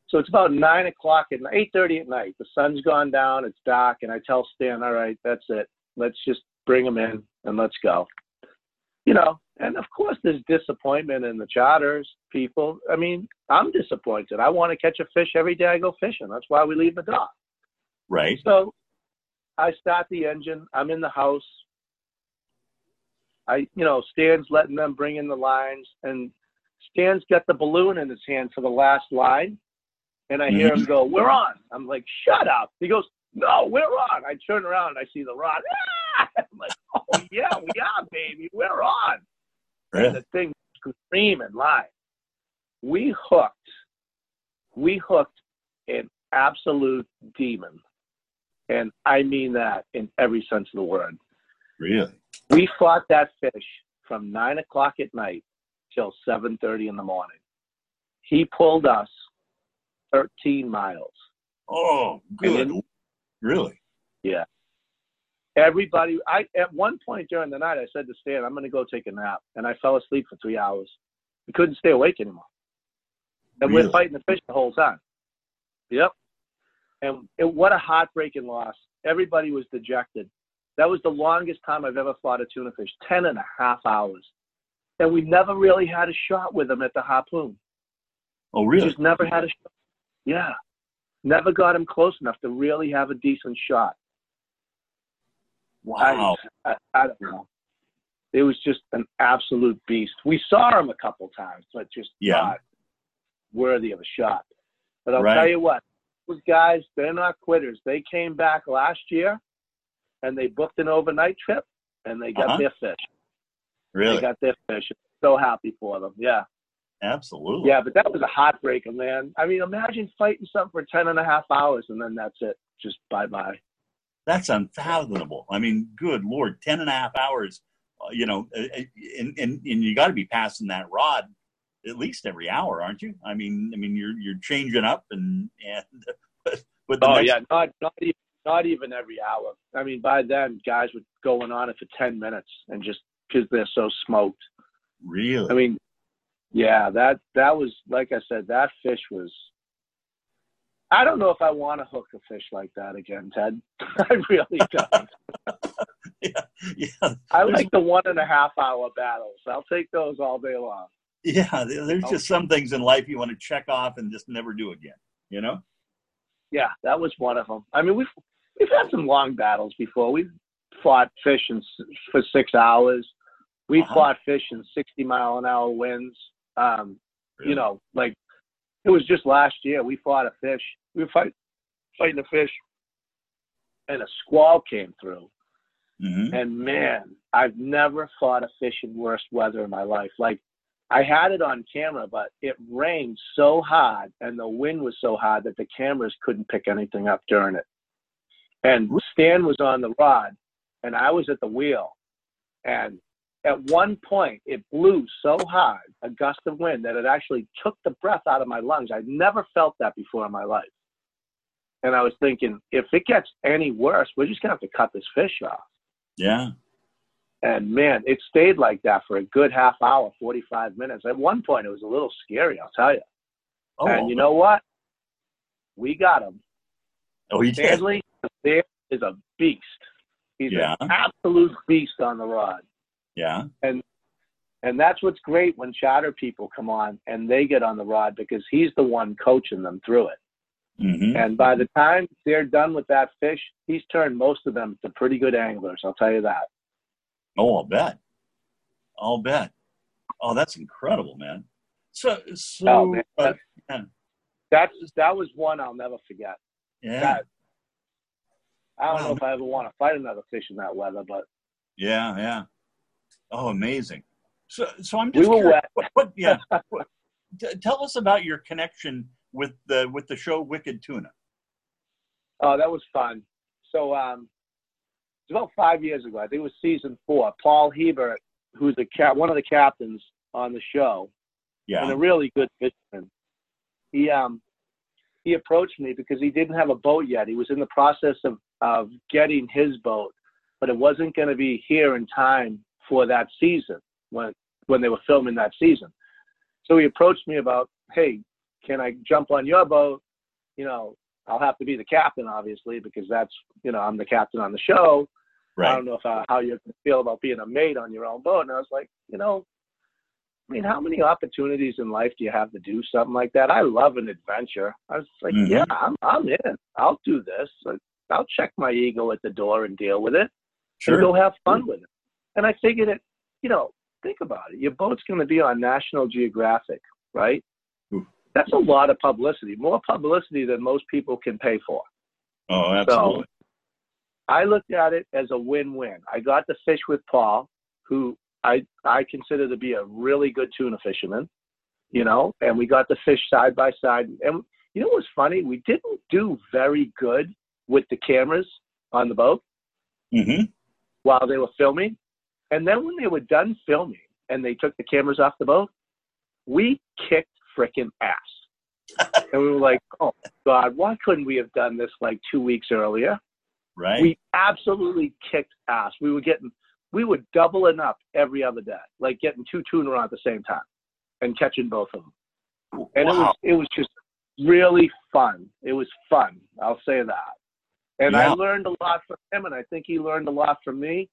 So it's about nine o'clock at eight thirty at night. The sun's gone down. It's dark, and I tell Stan, "All right, that's it. Let's just bring them in and let's go." You know, and of course, there's disappointment in the charters people. I mean, I'm disappointed. I want to catch a fish every day I go fishing. That's why we leave the dock. Right. So I start the engine. I'm in the house. I, you know, Stan's letting them bring in the lines, and Stan's got the balloon in his hand for the last line, and I hear him go, "We're on." I'm like, "Shut up!" He goes, "No, we're on." I turn around, and I see the rod. Ah! I'm like, "Oh yeah, we are, baby. We're on." And the thing screaming live. We hooked. We hooked an absolute demon, and I mean that in every sense of the word. Really? We fought that fish from nine o'clock at night till seven thirty in the morning. He pulled us thirteen miles. Oh, good. then- Really? Yeah. Everybody, I at one point during the night, I said to Stan, "I'm going to go take a nap," and I fell asleep for three hours. We couldn't stay awake anymore, and Really? we're fighting the fish the whole time. Yep. And it, what a heartbreaking loss. Everybody was dejected. That was the longest time I've ever fought a tuna fish, ten and a half hours. And we never really had a shot with him at the harpoon. Oh, We really? just never had a shot. Yeah. Never got him close enough to really have a decent shot. Wow. I, I, I don't know. It was just an absolute beast. We saw him a couple times, but just Yeah. not worthy of a shot. But I'll Right. tell you what, those guys, they're not quitters. They came back last year and they booked an overnight trip and they got Uh-huh. their fish. Really? They got their fish. So happy for them. Yeah. Absolutely. Yeah, but that was a heartbreaker, man. I mean, imagine fighting something for ten and a half hours and then that's it. Just bye bye. That's unfathomable. I mean, good Lord, 10 and a half hours, uh, you know, uh, uh, and, and, and you got to be passing that rod at least every hour, aren't you? I mean, I mean, you're, you're changing up and, and, but, but Oh next, yeah, not not even not even every hour. I mean, by then guys were going on it for ten minutes and just because they're so smoked. really? I mean, yeah, that that was like I said, that fish was I don't know if I want to hook a fish like that again, Ted. I really don't. yeah, yeah. I like the one and a half hour battles. I'll take those all day long. Yeah, there's just some things in life you want to check off and just never do again. You know? Yeah, that was one of them. I mean, we've we've had some long battles before. We've fought fish in, for six hours. We uh-huh. fought fish in 60 mile an hour winds. Um, really? You know, like it was just last year. We fought a fish. We were fight, fighting a fish, and a squall came through. Mm-hmm. And man, I've never fought a fish in worse weather in my life. Like I had it on camera, but it rained so hard and the wind was so hard that the cameras couldn't pick anything up during it. And Stan was on the rod and I was at the wheel. And at one point, it blew so hard, a gust of wind, that it actually took the breath out of my lungs. I'd never felt that before in my life. And I was thinking, if it gets any worse, we're just going to have to cut this fish off. Yeah. And man, it stayed like that for a good half hour, 45 minutes. At one point, it was a little scary, I'll tell you. Oh. And you know what? We got him. Oh, he Stanley there is a beast. He's yeah. an absolute beast on the rod. Yeah. And and that's what's great when charter people come on and they get on the rod because he's the one coaching them through it. Mm-hmm. And by the time they're done with that fish, he's turned most of them to pretty good anglers. I'll tell you that. Oh, I'll bet. I'll bet. Oh, that's incredible, man. So, so oh, man, uh, yeah. that's that was one I'll never forget. Yeah. That, I don't wow. know if I ever want to fight another fish in that weather, but yeah, yeah. Oh, amazing. So, so I'm just we were wet. What, what, yeah. what, tell us about your connection with the with the show Wicked Tuna. Oh, that was fun. So, um, about five years ago. I think it was season four. Paul Hebert, who's the cap, one of the captains on the show, yeah, and a really good fisherman. He um he approached me because he didn't have a boat yet. He was in the process of of getting his boat, but it wasn't going to be here in time for that season when when they were filming that season. So he approached me about, hey, can I jump on your boat? You know, I'll have to be the captain, obviously, because that's you know I'm the captain on the show. Right. I don't know if uh, how you feel about being a mate on your own boat. And I was like, you know, I mean, how many opportunities in life do you have to do something like that? I love an adventure. I was like, mm-hmm. yeah, I'm I'm in. I'll do this. I'll check my ego at the door and deal with it. Sure. And go have fun with it. And I figured it, you know, think about it. Your boat's going to be on National Geographic, right? That's a lot of publicity, more publicity than most people can pay for. Oh, absolutely. So I looked at it as a win-win. I got to fish with Paul, who I I consider to be a really good tuna fisherman, you know, and we got to fish side by side. And you know what's funny? We didn't do very good with the cameras on the boat mm-hmm. while they were filming. And then when they were done filming and they took the cameras off the boat, we kicked freaking ass. and we were like, oh, God, why couldn't we have done this like two weeks earlier? Right. We absolutely kicked ass. We were getting, we were doubling up every other day, like getting two tuna at the same time and catching both of them. And wow. it was, it was just really fun. It was fun. I'll say that. And yeah. I learned a lot from him, and I think he learned a lot from me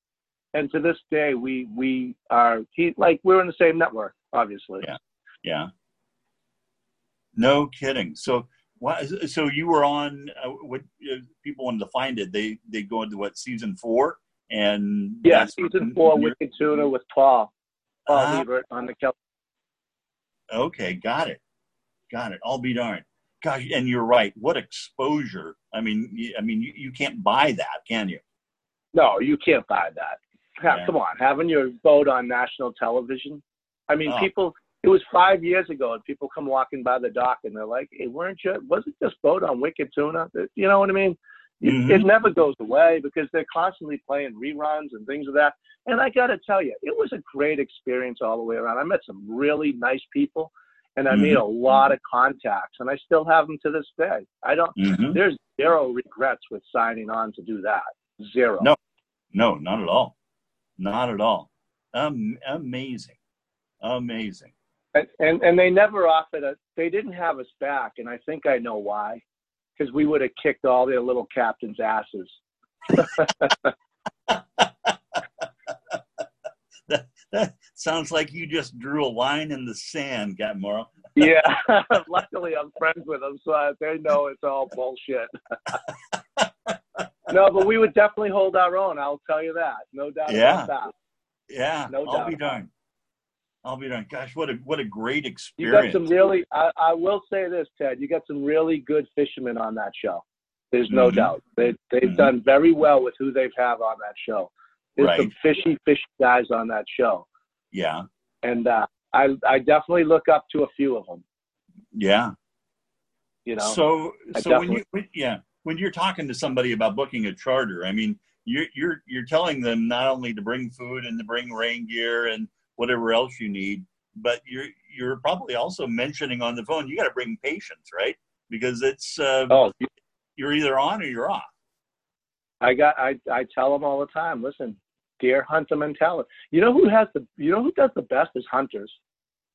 and to this day we we are he like we're in the same network obviously yeah yeah no kidding. So what so you were on uh, what uh, people wanted to find it. They they go into what season four? And yeah season four wicked tuna with paul. Paul uh, Hebert on the Kelly. okay got it. Got it. I'll be darned. Gosh and you're right. What exposure. I mean i mean you, you can't buy that can you? No you can't buy that. Yeah. Come on, having your boat on national television. I mean, oh. people. It was five years ago, and people come walking by the dock, and they're like, "Hey, weren't you? Wasn't this boat on Wicked Tuna? You know what I mean? Mm-hmm. It, it never goes away because they're constantly playing reruns and things of that. And I got to tell you, it was a great experience all the way around. I met some really nice people, and I mm-hmm. made a lot of contacts, and I still have them to this day. I don't. Mm-hmm. There's zero regrets with signing on to do that. Zero. No, no, not at all. Not at all. Um, amazing, amazing. And, and and they never offered us. They didn't have us back, and I think I know why. because we would have kicked all their little captains' asses. that, that sounds like you just drew a line in the sand, Morrow. yeah, luckily I'm friends with them, so they know it's all bullshit. no, but we would definitely hold our own. I'll tell you that, no doubt Yeah. about that. Yeah, No I'll doubt. be darned. I'll be darned. Gosh, what a what a great experience! You got some really. I, I will say this, Ted. You got some really good fishermen on that show. There's no Mhm. doubt. They they've Mhm. done very well with who they've have on that show. There's Right. some fishy, fishy guys on that show, yeah, and uh, I I definitely look up to a few of them. yeah. You know. So, I so when you when, yeah when you're talking to somebody about booking a charter, I mean you're you're you're telling them not only to bring food and to bring rain gear and whatever else you need, but you're you're probably also mentioning on the phone you got to bring patience, right? Because it's uh, oh, you're either on or you're off. I got I I tell them all the time. Listen, deer hunter mentality. You know who has the you know who does the best is hunters.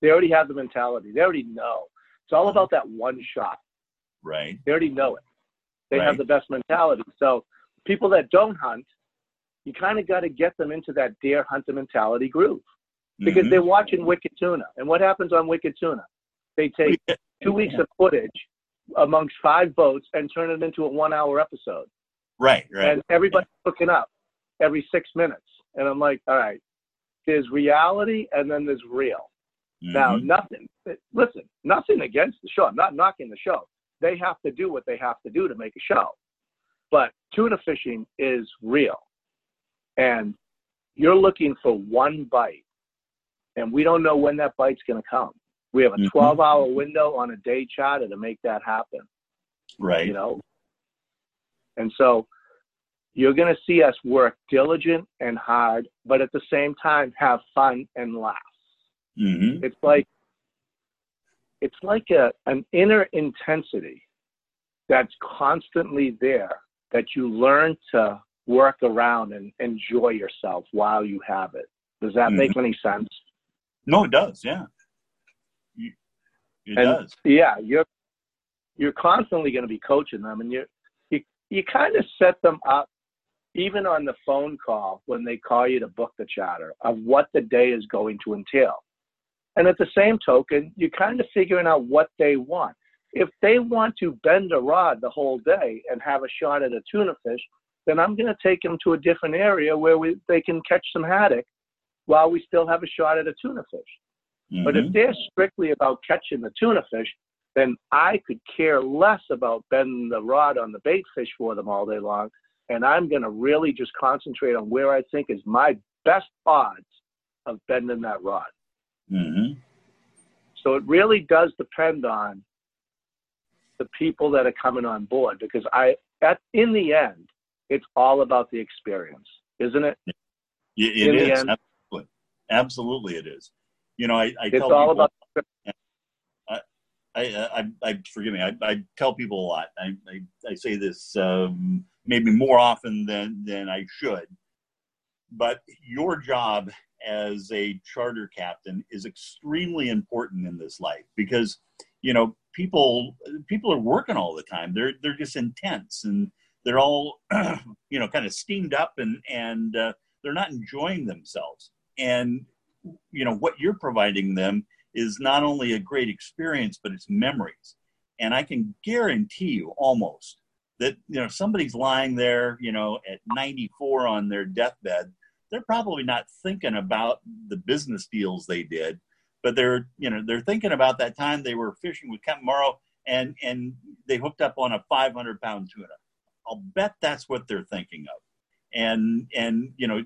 They already have the mentality. They already know. It's all about that one shot. Right. They already know it. They Right. have the best mentality. So people that don't hunt, you kind of got to get them into that deer hunter mentality groove because Mhm. they're watching Wicked Tuna. And what happens on Wicked Tuna? They take two weeks of footage amongst five boats and turn it into a one-hour episode. right. Right. and everybody's hooking up every six minutes. And I'm like, all right, there's reality and then there's real. Now, Mhm. nothing, listen, nothing against the show. I'm not knocking the show. They have to do what they have to do to make a show. But tuna fishing is real. And you're looking for one bite. And we don't know when that bite's going to come. We have a Mhm. 12 hour window on a day charter to make that happen right. you know. And so you're going to see us work diligent and hard, but at the same time have fun and laugh. hmm It's like it's like a an inner intensity that's constantly there that you learn to work around and enjoy yourself while you have it. Does that make any sense? No, it does. Yeah. It And- does. Yeah, you're you're constantly going to be coaching them, and you you you kind of set them up, even on the phone call when they call you to book the charter of what the day is going to entail. And at the same token, you're kind of figuring out what they want. If they want to bend a rod the whole day and have a shot at a tuna fish, then I'm going to take them to a different area where we, they can catch some haddock while we still have a shot at a tuna fish. But Mhm. if they're strictly about catching the tuna fish, then I could care less about bending the rod on the bait fish for them all day long. And I'm going to really just concentrate on where I think is my best odds of bending that rod. Mhm. So it really does depend on the people that are coming on board because I, at in the end, it's all about the experience, isn't it? It, it in the end- absolutely. it is. You know, I, I It's tell all people, about I, I, I, forgive me. I, I tell people a lot. I, I, I say this um, maybe more often than than I should. But your job as a charter captain is extremely important in this life because you know people people are working all the time. They're they're just intense and they're all you know kind of steamed up and and uh, they're not enjoying themselves. And you know what you're providing them is not only a great experience, but it's memories. And I can guarantee you almost that, you know, somebody's lying there, you know, at 94 on their deathbed. They're probably not thinking about the business deals they did, but they're, you know, they're thinking about that time they were fishing with Captain Morrow and, and they hooked up on a 500 pound tuna. I'll bet that's what they're thinking of. And, and, you know,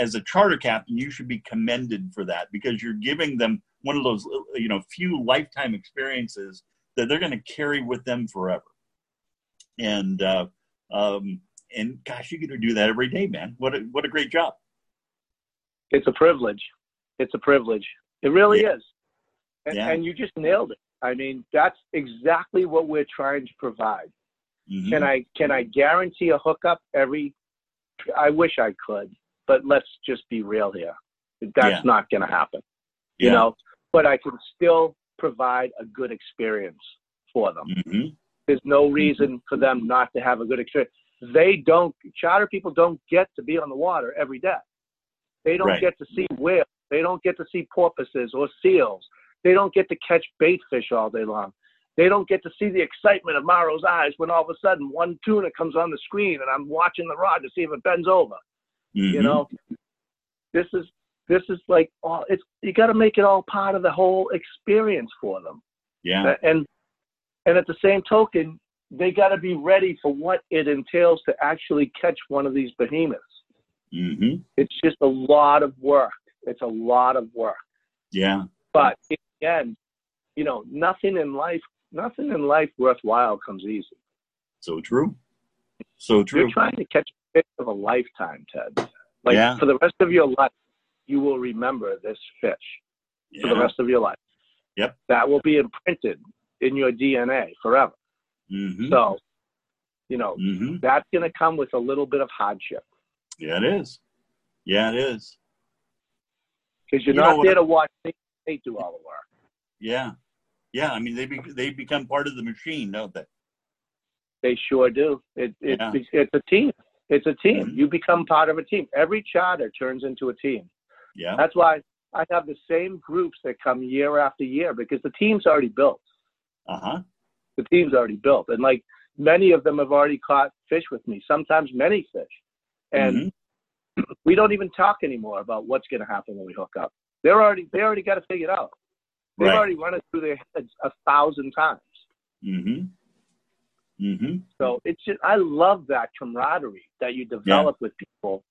as a charter captain, you should be commended for that because you're giving them one of those, you know, few lifetime experiences that they're going to carry with them forever. And, uh, um, and gosh, you get to do that every day, man. What a, what a great job. it's a privilege. It's a privilege. It really Yeah. is. And, Yeah. and you just nailed it. I mean, that's exactly what we're trying to provide. Mhm. Can I can I guarantee a hookup every? I wish I could, but let's just be real here. That's Yeah. not going to happen. You know, but I can still provide a good experience for them. Mm-hmm. There's no reason for them not to have a good experience. They don't, charter people don't get to be on the water every day. They don't Right. get to see whales. They don't get to see porpoises or seals. They don't get to catch bait fish all day long. They don't get to see the excitement of Morrow's eyes when all of a sudden one tuna comes on the screen and I'm watching the rod to see if it bends over. You Mhm. know, this is this is like all it's you got to make it all part of the whole experience for them. Yeah. And and at the same token, they got to be ready for what it entails to actually catch one of these behemoths. Mm-hmm. It's just a lot of work. It's a lot of work. Yeah. But in the end, you know, nothing in life, nothing in life worthwhile comes easy. So true. So true. You're trying to catch fish of a lifetime, Ted. Like Yeah. for the rest of your life, you will remember this fish for the rest of your life. Yep. That will be imprinted in your DNA forever. Mm-hmm. So, you know, mm-hmm. that's going to come with a little bit of hardship Yeah, it is. Yeah, it is. because you're You know not there to watch they, do all the work. Yeah. Yeah. I mean, they be, they become part of the machine, don't they? They sure do. It, it, Yeah. It's a team. It's a team. Mhm. You become part of a team. Every charter turns into a team. Yeah. That's why I have the same groups that come year after year because the team's already built. Uh huh. The team's already built. And like many of them have already caught fish with me, sometimes many fish. And Mhm. we don't even talk anymore about what's going to happen when we hook up. They're already they already got it figured out. They've Right. already run it through their heads a thousand times. Mm-hmm. Mm-hmm. So it's just I love that camaraderie that you develop with people,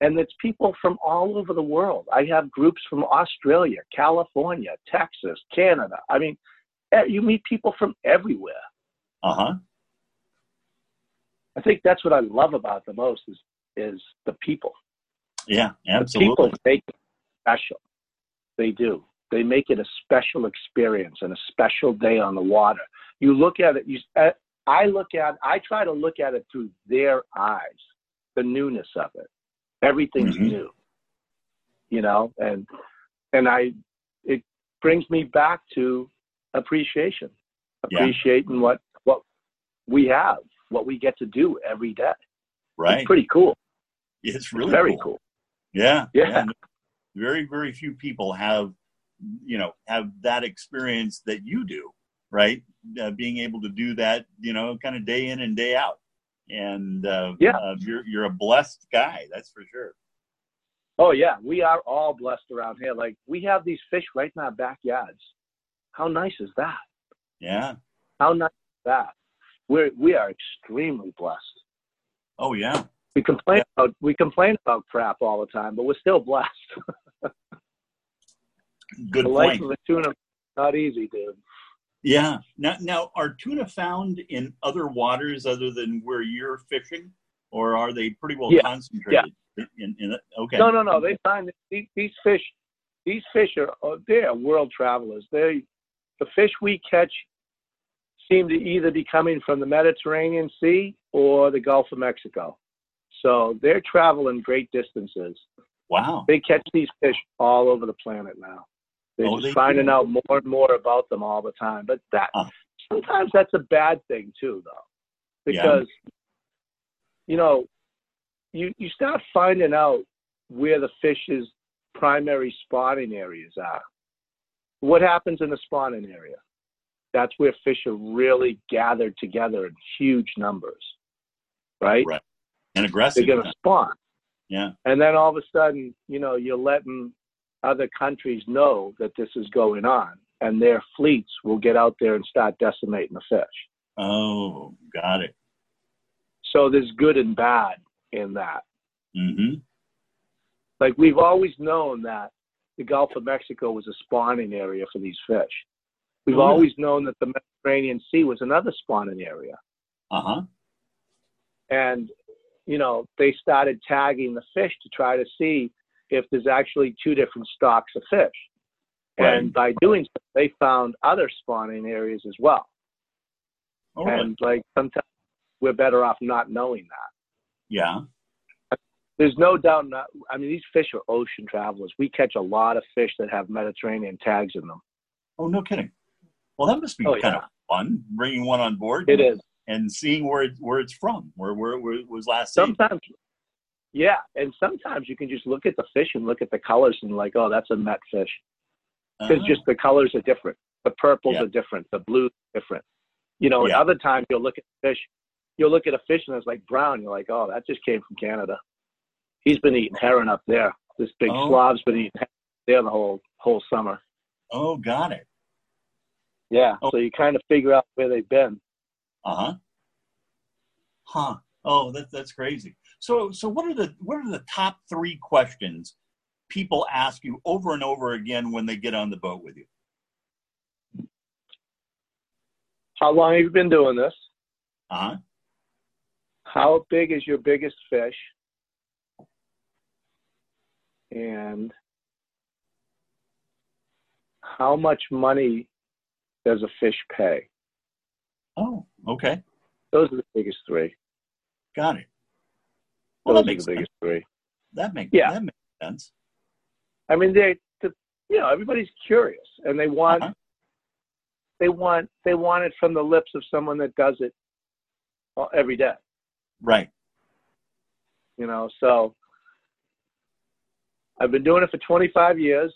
and it's people from all over the world. I have groups from Australia, California, Texas, Canada. I mean, eh, you meet people from everywhere. Uh huh. I think that's what I love about the most is is the people. Yeah. absolutely. The people make it special. They do. They make it a special experience and a special day on the water. You look at it. You, uh, I look at. I try to look at it through their eyes, the newness of it. Everything's Mhm. new, you know, and and I. It brings me back to appreciation, Yeah. appreciating what what we have, what we get to do every day. Right. It's pretty cool. It's really Very cool. cool. Yeah. Yeah. Very, very few people have, you know, have that experience that you do, right? Uh, being able to do that, you know, kind of day in and day out. And uh, Yeah. uh, you're you're a blessed guy, that's for sure. Oh yeah, we are all blessed around here. Like we have these fish right in our backyards. How nice is that? Yeah. How nice is that? We're we are extremely blessed. Oh yeah. We complain about we complain about crap all the time, but we're still blessed. Good the life of a tuna not easy, dude. Yeah. Now, now, are tuna found in other waters other than where you're fishing, or are they pretty well Yeah. concentrated? In, in, okay. No, no, no. They find these, these fish. These fish are oh, they are world travelers. They the fish we catch seem to either be coming from the Mediterranean Sea or the Gulf of Mexico. So they're traveling great distances. Wow. They catch these fish all over the planet now. They're Oh, just they finding do? out more and more about them all the time. But that Huh. sometimes that's a bad thing too, though, Yeah. because you know you you start finding out where the fish's primary spawning areas are. What happens in the spawning area? That's where fish are really gathered together in huge numbers, right? Right. And aggressive. They're going to spawn. Yeah. And then all of a sudden, you know, you're letting other countries know that this is going on, and their fleets will get out there and start decimating the fish. Oh, got it. So there's good and bad in that. Mm-hmm. Like we've always known that the Gulf of Mexico was a spawning area for these fish. We've yeah. always known that the Mediterranean Sea was another spawning area. Uh huh. and you know they started tagging the fish to try to see if there's actually two different stocks of fish Right. and by doing so they found other spawning areas as well Oh, and like sometimes we're better off not knowing that yeah. there's no doubt not i mean these fish are ocean travelers we catch a lot of fish that have mediterranean tags in them Oh, no kidding. Well, that must be Oh, kind yeah. of fun bringing one on board. It is and seeing where it, where it's from, where where, where it was last seen. sometimes. Yeah, and sometimes you can just look at the fish and look at the colors and like, oh, that's a Med fish because Uh-huh. just the colors are different. The purples Yeah. are different. The blues are different. You know, and other times you'll look at fish, you'll look at a fish and it's like brown. You're like, oh, that just came from Canada. He's been eating herring up there. This big Oh. Slav's been eating herring there the whole whole summer. oh, got it. Yeah. Oh. So you kind of figure out where they've been. Uh huh. Huh. Oh, that, that's crazy. So, so what are the what are the top three questions people ask you over and over again when they get on the boat with you? How long have you been doing this? Uh huh. How big is your biggest fish? And how much money does a fish pay? Oh, okay. Those are the biggest three. Got it. Well, that makes the biggest three. that makes Yeah. that makes sense. I mean, they, the, you know, everybody's curious and they want, Uh-huh. they want, they want it from the lips of someone that does it every day. Right. you know so i've been doing it for 25 years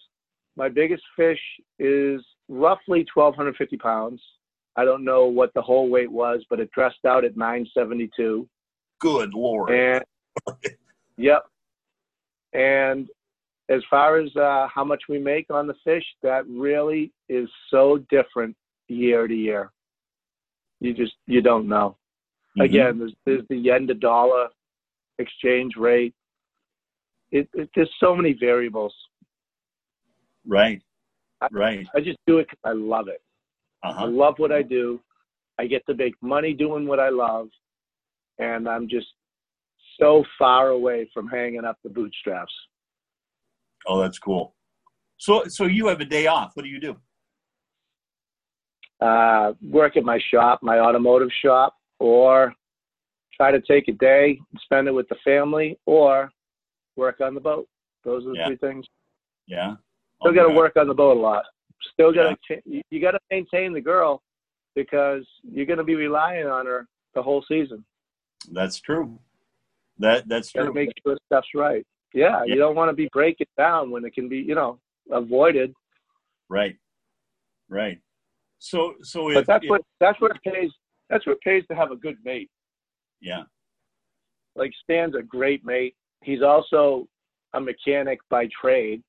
my biggest fish is roughly 1250 pounds i don't know what the whole weight was but it dressed out at 972 Good lord. and yep and as far as uh, how much we make on the fish that really is so different year to year you just you don't know Mhm. again, there's, there's the yen to dollar exchange rate. It, it, there's so many variables. Right. Right. I just do it 'cause I love it. Uh I love what I do. I get to make money doing what I love, and I'm just so far away from hanging up the bootstraps. Oh, that's cool. So, so you have a day off. What do you do? Uh, work at my shop, my automotive shop, or try to take a day and spend it with the family, or work on the boat. Those are the Yeah. three things. Yeah. Still Oh, got to work on the boat a lot. Still got to you, you got to maintain the girl because you're going to be relying on her the whole season. That's true. That that's Got to make sure stuff's right. Yeah, Yeah. you don't want to be breaking down when it can be, you know, avoided. Right. Right. So so if, But that's if- what that's what pays. That's what pays to have a good mate. yeah. Like Stan's a great mate. He's also a mechanic by trade.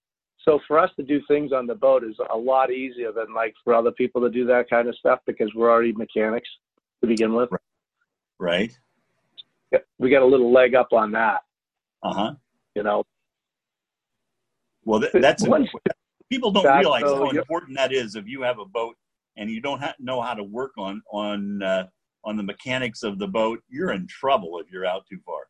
So for us to do things on the boat is a lot easier than like for other people to do that kind of stuff because we're already mechanics to begin with. Right. We got a little leg up on that, Uh huh. you know. Well, th- that's people don't That's realize so- how yep. important that is. If you have a boat and you don't ha- know how to work on on uh, on the mechanics of the boat, you're in trouble if you're out too far.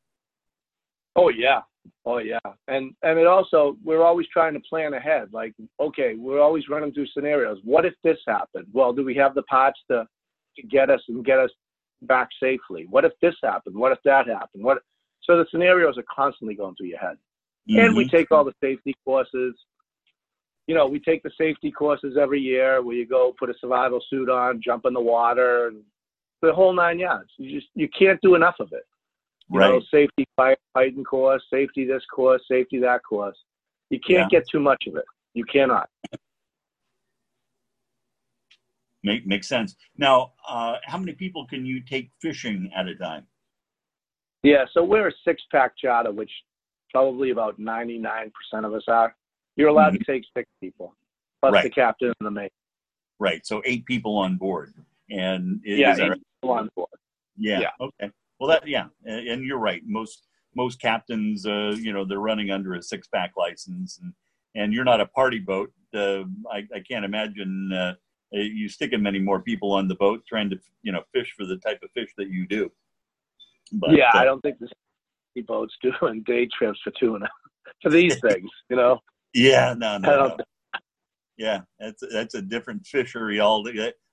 Oh yeah, oh yeah, and and it also we're always trying to plan ahead. Like, okay, we're always running through scenarios. What if this happened? Well, do we have the parts to to get us and get us back safely? What if this happened? What if that happened? What? So the scenarios are constantly going through your head. And we Mhm. take all the safety courses. You know, we take the safety courses every year where you go put a survival suit on, jump in the water, and the whole nine yards. You just you can't do enough of it. You right. know, safety firefighting course, safety this course, safety that course. You can't get too much of it. You cannot. Make makes sense. Now, uh, how many people can you take fishing at a time? Yeah, so we're a six pack charter, which probably about ninety nine percent of us are. You're allowed to take six people, plus the Mm-hmm. Captain and the mate. Right. So eight people on board, and Yeah, is eight right? people on board. Yeah. Yeah. Okay. Well, that yeah, and and you're right. Most most captains, uh, you know, they're running under a six pack license, and and you're not a party boat. Uh, I I can't imagine uh, you sticking many more people on the boat trying to you know fish for the type of fish that you do. But yeah, uh, I don't think the boats doing day trips for tuna for these things. You know, yeah, no, no, no. Yeah, that's that's a different fishery all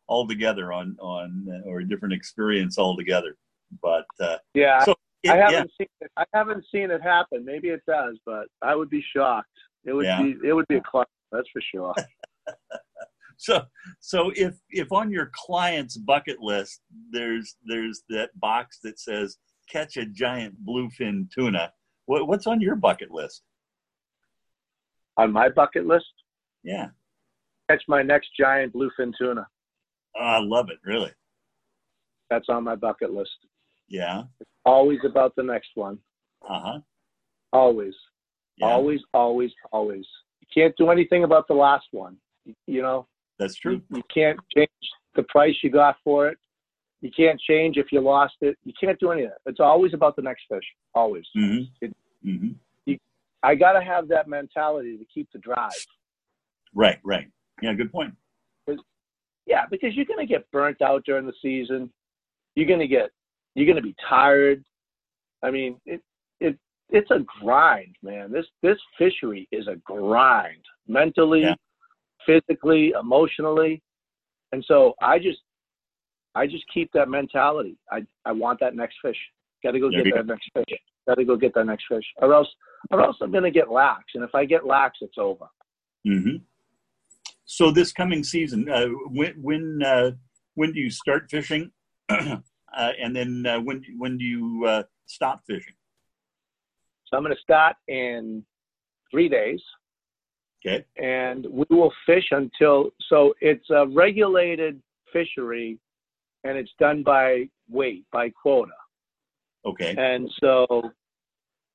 altogether on on uh, or a different experience altogether. But uh, yeah, so it, I haven't seen it. I haven't seen it happen. Maybe it does, but I would be shocked. It would Yeah. be it would be a club, that's for sure. so so if if on your client's bucket list there's there's that box that says catch a giant bluefin tuna, what, what's on your bucket list? On my bucket list, Yeah, catch my next giant bluefin tuna. oh, I love it. Really. That's on my bucket list. Yeah. Always about the next one. Uh huh. Always. Yeah, Always, always, always. You can't do anything about the last one. You know, that's true. you, you can't change the price you got for it. You can't change if you lost it. You can't do any of that. It's always about the next fish. Always. Mm-hmm. It- hmm I got to have that mentality to keep the drive. Right. Right. Yeah. Good point. Yeah, because you're going to get burnt out during the season. You're going to get, you're going to be tired. I mean, it, it, it's a grind, man. This, this fishery is a grind mentally, Yeah. Physically, emotionally. And so I just, I just keep that mentality. I, I want that next fish. Got to go There get that next fish. Got to go get that next fish, or else, or else I'm going to get lax. And if I get lax, it's over. hmm So this coming season, uh, when when uh, when do you start fishing, uh, and then uh, when when do you uh, stop fishing? So I'm going to start in three days. Okay. and we will fish until so it's a regulated fishery and it's done by weight by quota Okay. and so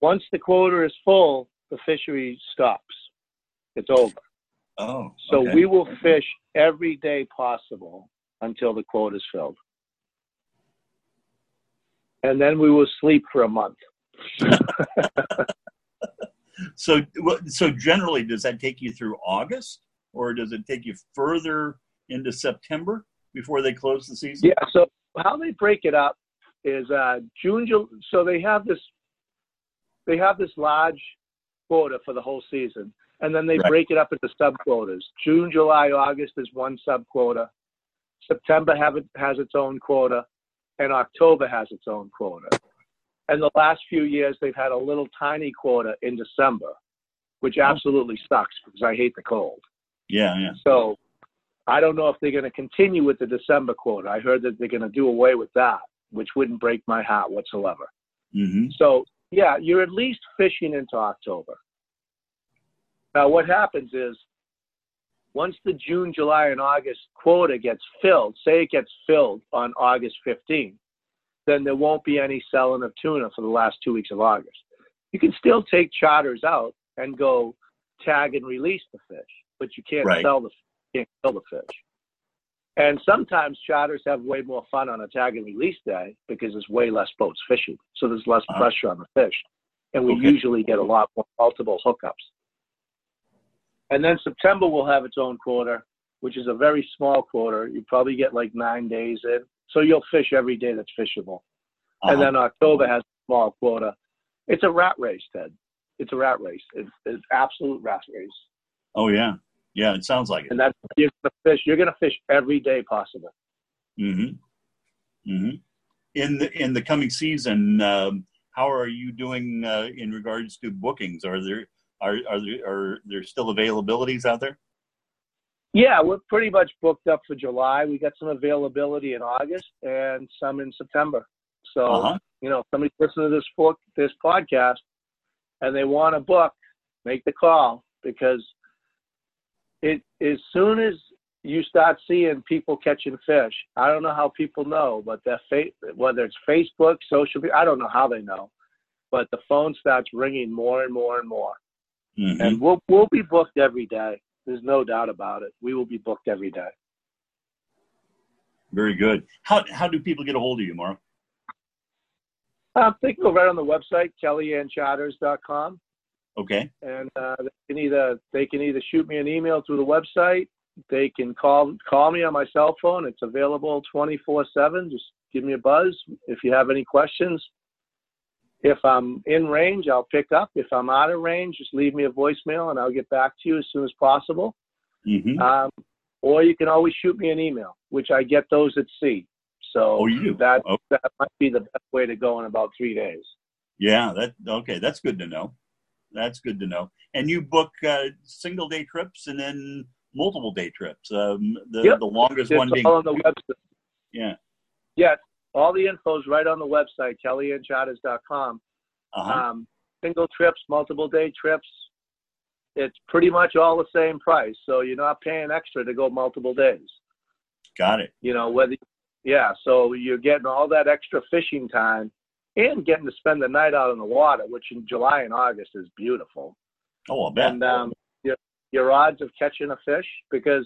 once the quota is full the fishery stops it's over Oh. so okay. we will fish every day possible until the quota is filled and then we will sleep for a month So so generally, does that take you through August, or does it take you further into September before they close the season? Yeah. So how they break it up is uh, June. July, So they have this. They have this large quota for the whole season, and then they Right. break it up into sub quotas. June, July, August is one sub quota. September have it, has its own quota, and October has its own quota. And the last few years, they've had a little tiny quota in December, which absolutely sucks because I hate the cold. Yeah. Yeah. So I don't know if they're going to continue with the December quota. I heard that they're going to do away with that, which wouldn't break my heart whatsoever. hmm So yeah, you're at least fishing into October. Now what happens is once the June, July, and August quota gets filled, say it gets filled on August 15th, then there won't be any selling of tuna for the last two weeks of August. You can still take charters out and go tag and release the fish, but you can't Right. sell the can't kill the fish. And sometimes charters have way more fun on a tag and release day because there's way less boats fishing, so there's less Uh-huh. pressure on the fish, and we Okay. usually get a lot more multiple hookups. And then September will have its own quarter, which is a very small quarter. You probably get like nine days in, so you'll fish every day that's fishable. Uh-huh. And then October has a small quota. It's a rat race, Ted. It's a rat race. It's, it's absolute rat race. oh yeah. Yeah. It sounds like it. And that's you're gonna fish. You're gonna fish every day possible. Mm-hmm. Mm-hmm. In the in the coming season, um, how are you doing uh, in regards to bookings? Are there are are there are there still availabilities out there? Yeah, we're pretty much booked up for July. We got some availability in August and some in September. So Uh-huh. you know, if somebody's listening to this book, this podcast, and they want to book, make the call because it as soon as you start seeing people catching fish, I don't know how people know, but that fa- whether it's Facebook, social media, I don't know how they know, but the phone starts ringing more and more and more, Mhm. and we'll we'll be booked every day. There's no doubt about it. We will be booked every day. Very good. How how do people get a hold of you, Morrow? Uh, they can go right on the website, kellyanncharters.com, Okay. and uh, they can either they can either shoot me an email through the website. They can call call me on my cell phone. It's available 24/7. Just give me a buzz if you have any questions. If I'm in range, I'll pick up. If I'm out of range, just leave me a voicemail and I'll get back to you as soon as possible. hmm Um, or you can always shoot me an email, which I get those at sea. So Oh, you that Oh. that might be the best way to go in about three days. Yeah. That okay. That's good to know. That's good to know. And you book uh, single day trips and then multiple day trips. Um, the Yep. the longest It's one being on the website. yeah. Yeah, all the info is right on the website, kellyanncharters.com. Uh-huh. Um, single trips, multiple day trips. It's pretty much all the same price, so you're not paying extra to go multiple days. Got it. You know whether, yeah. So you're getting all that extra fishing time, and getting to spend the night out on the water, which in July and August is beautiful. Oh, I bet. and um, your your odds of catching a fish because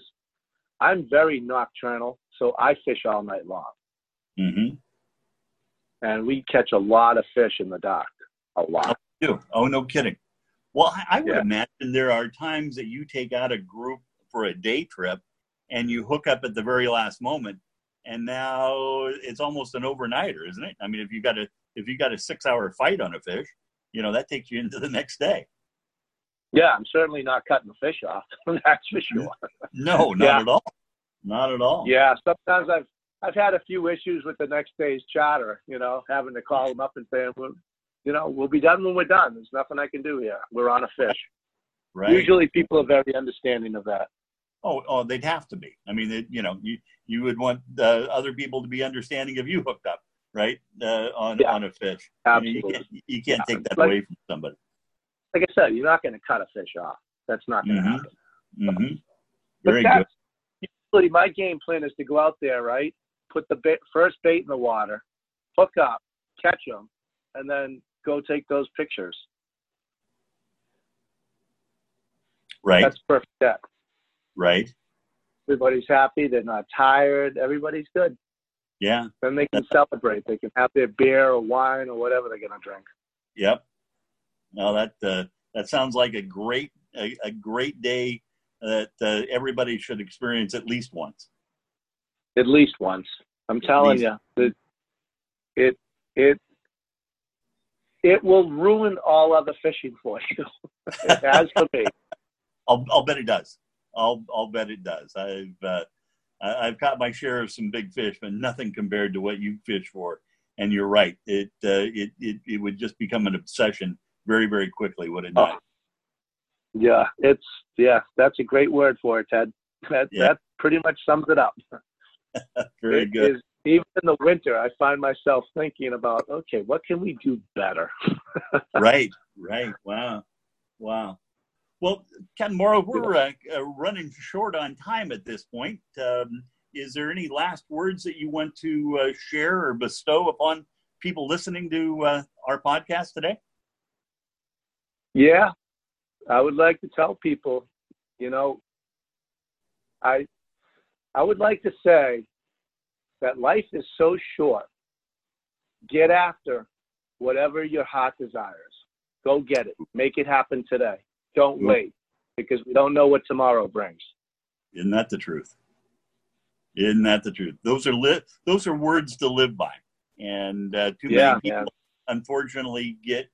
I'm very nocturnal, so I fish all night long, mm-hmm. and we catch a lot of fish in the dock, a lot. do. Oh, no kidding. Well, I, I would Yeah. imagine there are times that you take out a group for a day trip and you hook up at the very last moment, and now it's almost an overnighter, isn't it? I mean, if you got a if you got a six hour fight on a fish, you know that takes you into the next day. Yeah, I'm certainly not cutting the fish off. That's for sure. No, not Yeah. at all. Not at all. Yeah, sometimes I've I've had a few issues with the next day's charter. You know, having to call them up and saying, well, you know, we'll be done when we're done. There's nothing I can do here. We're on a fish. Right. Usually, people are very understanding of that. Oh, oh, they'd have to be. I mean, it, you know, you you would want uh, other people to be understanding of you hooked up, right, uh, on Yeah. on a fish. I mean, you Absolutely. can't you can't Yeah. take that Like- away from somebody. Like I said, you're not going to cut a fish off. That's not going to Mhm. happen. hmm But Very good. usually my game plan is to go out there, right? Put the bait, first bait in the water, hook up, catch them, and then go take those pictures. Right. That's perfect. Right. Everybody's happy. They're not tired. Everybody's good. Yeah. Then they can celebrate. They can have their beer or wine or whatever they're going to drink. Yep. No, that uh, that sounds like a great a, a great day that uh, everybody should experience at least once. At least once. I'm telling least. you, that it it it will ruin all other fishing for you. it has for me. I'll I'll bet it does. I'll I'll bet it does. I've uh, I've caught my share of some big fish, but nothing compared to what you fish for. And you're right. It uh, it, it it would just become an obsession very very quickly. Would it not? Yeah, it's yeah, that's a great word for it, Ted. That Yeah. that pretty much sums it up. very It good. is- even in the winter, I find myself thinking about, okay, what can we do better? right, right. Wow, wow. Well, Ken Morrow, we're uh, uh, running short on time at this point. Um, is there any last words that you want to uh, share or bestow upon people listening to uh, our podcast today? Yeah, I would like to tell people, you know, I I would like to say that life is so short. Get after whatever your heart desires. Go get it. Make it happen today. Don't wait because we don't know what tomorrow brings. Isn't that the truth? Isn't that the truth? Those are li- those are words to live by, and uh, too Yeah, many people man. unfortunately get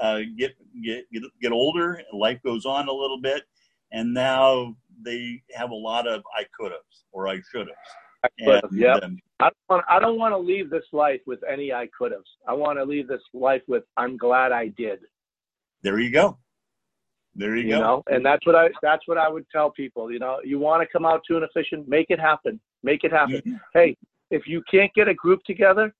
uh, get get get get older. Life goes on a little bit, and now they have a lot of I could have or I should have. Yep. um, I don't want, I don't want to leave this life with any I could have. I want to leave this life with I'm glad I did. there you go. There you, You go. know, and that's what I that's what I would tell people. You know, you want to come out to an efficient, make it happen. Make it happen. Mhm. Hey, if you can't get a group together,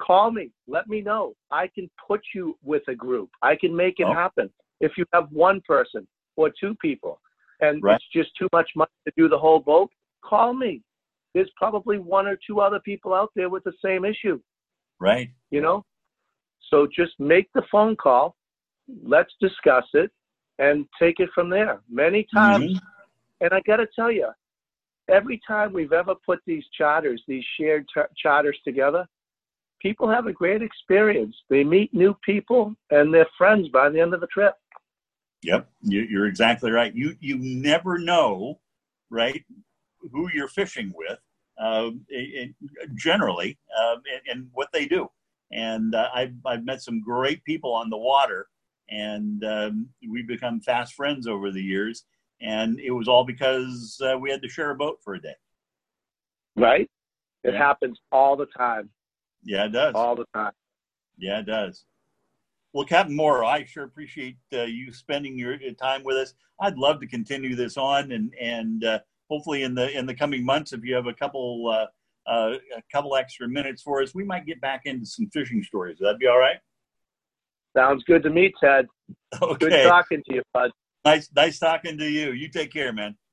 call me. Let me know. I can put you with a group. I can make it Oh. happen. If you have one person or two people and Right. it's just too much money to do the whole boat, call me. There's probably one or two other people out there with the same issue, Right. you know? So just make the phone call. Let's discuss it and take it from there. Many times Mhm. and I got to tell you, every time we've ever put these charters, these shared char- charters together, people have a great experience. They meet new people and they're friends by the end of the trip. Yep, you, you're exactly right. You you never know, right, who you're fishing with, it, it- generally, um, and, and what they do. And uh, I've I've met some great people on the water, and um, we've become fast friends over the years. And it was all because uh, we had to share a boat for a day. Right? It Yeah. happens all the time. Yeah, it does. All the time. Yeah, it does. Well, Captain Morrow, I sure appreciate uh, you spending your time with us. I'd love to continue this on, and and uh, hopefully in the in the coming months, if you have a couple uh, uh a couple extra minutes for us, we might get back into some fishing stories. That'd be all right? Sounds good to me, Ted. Okay. Good talking to you, bud. Nice, nice talking to you. You take care, man.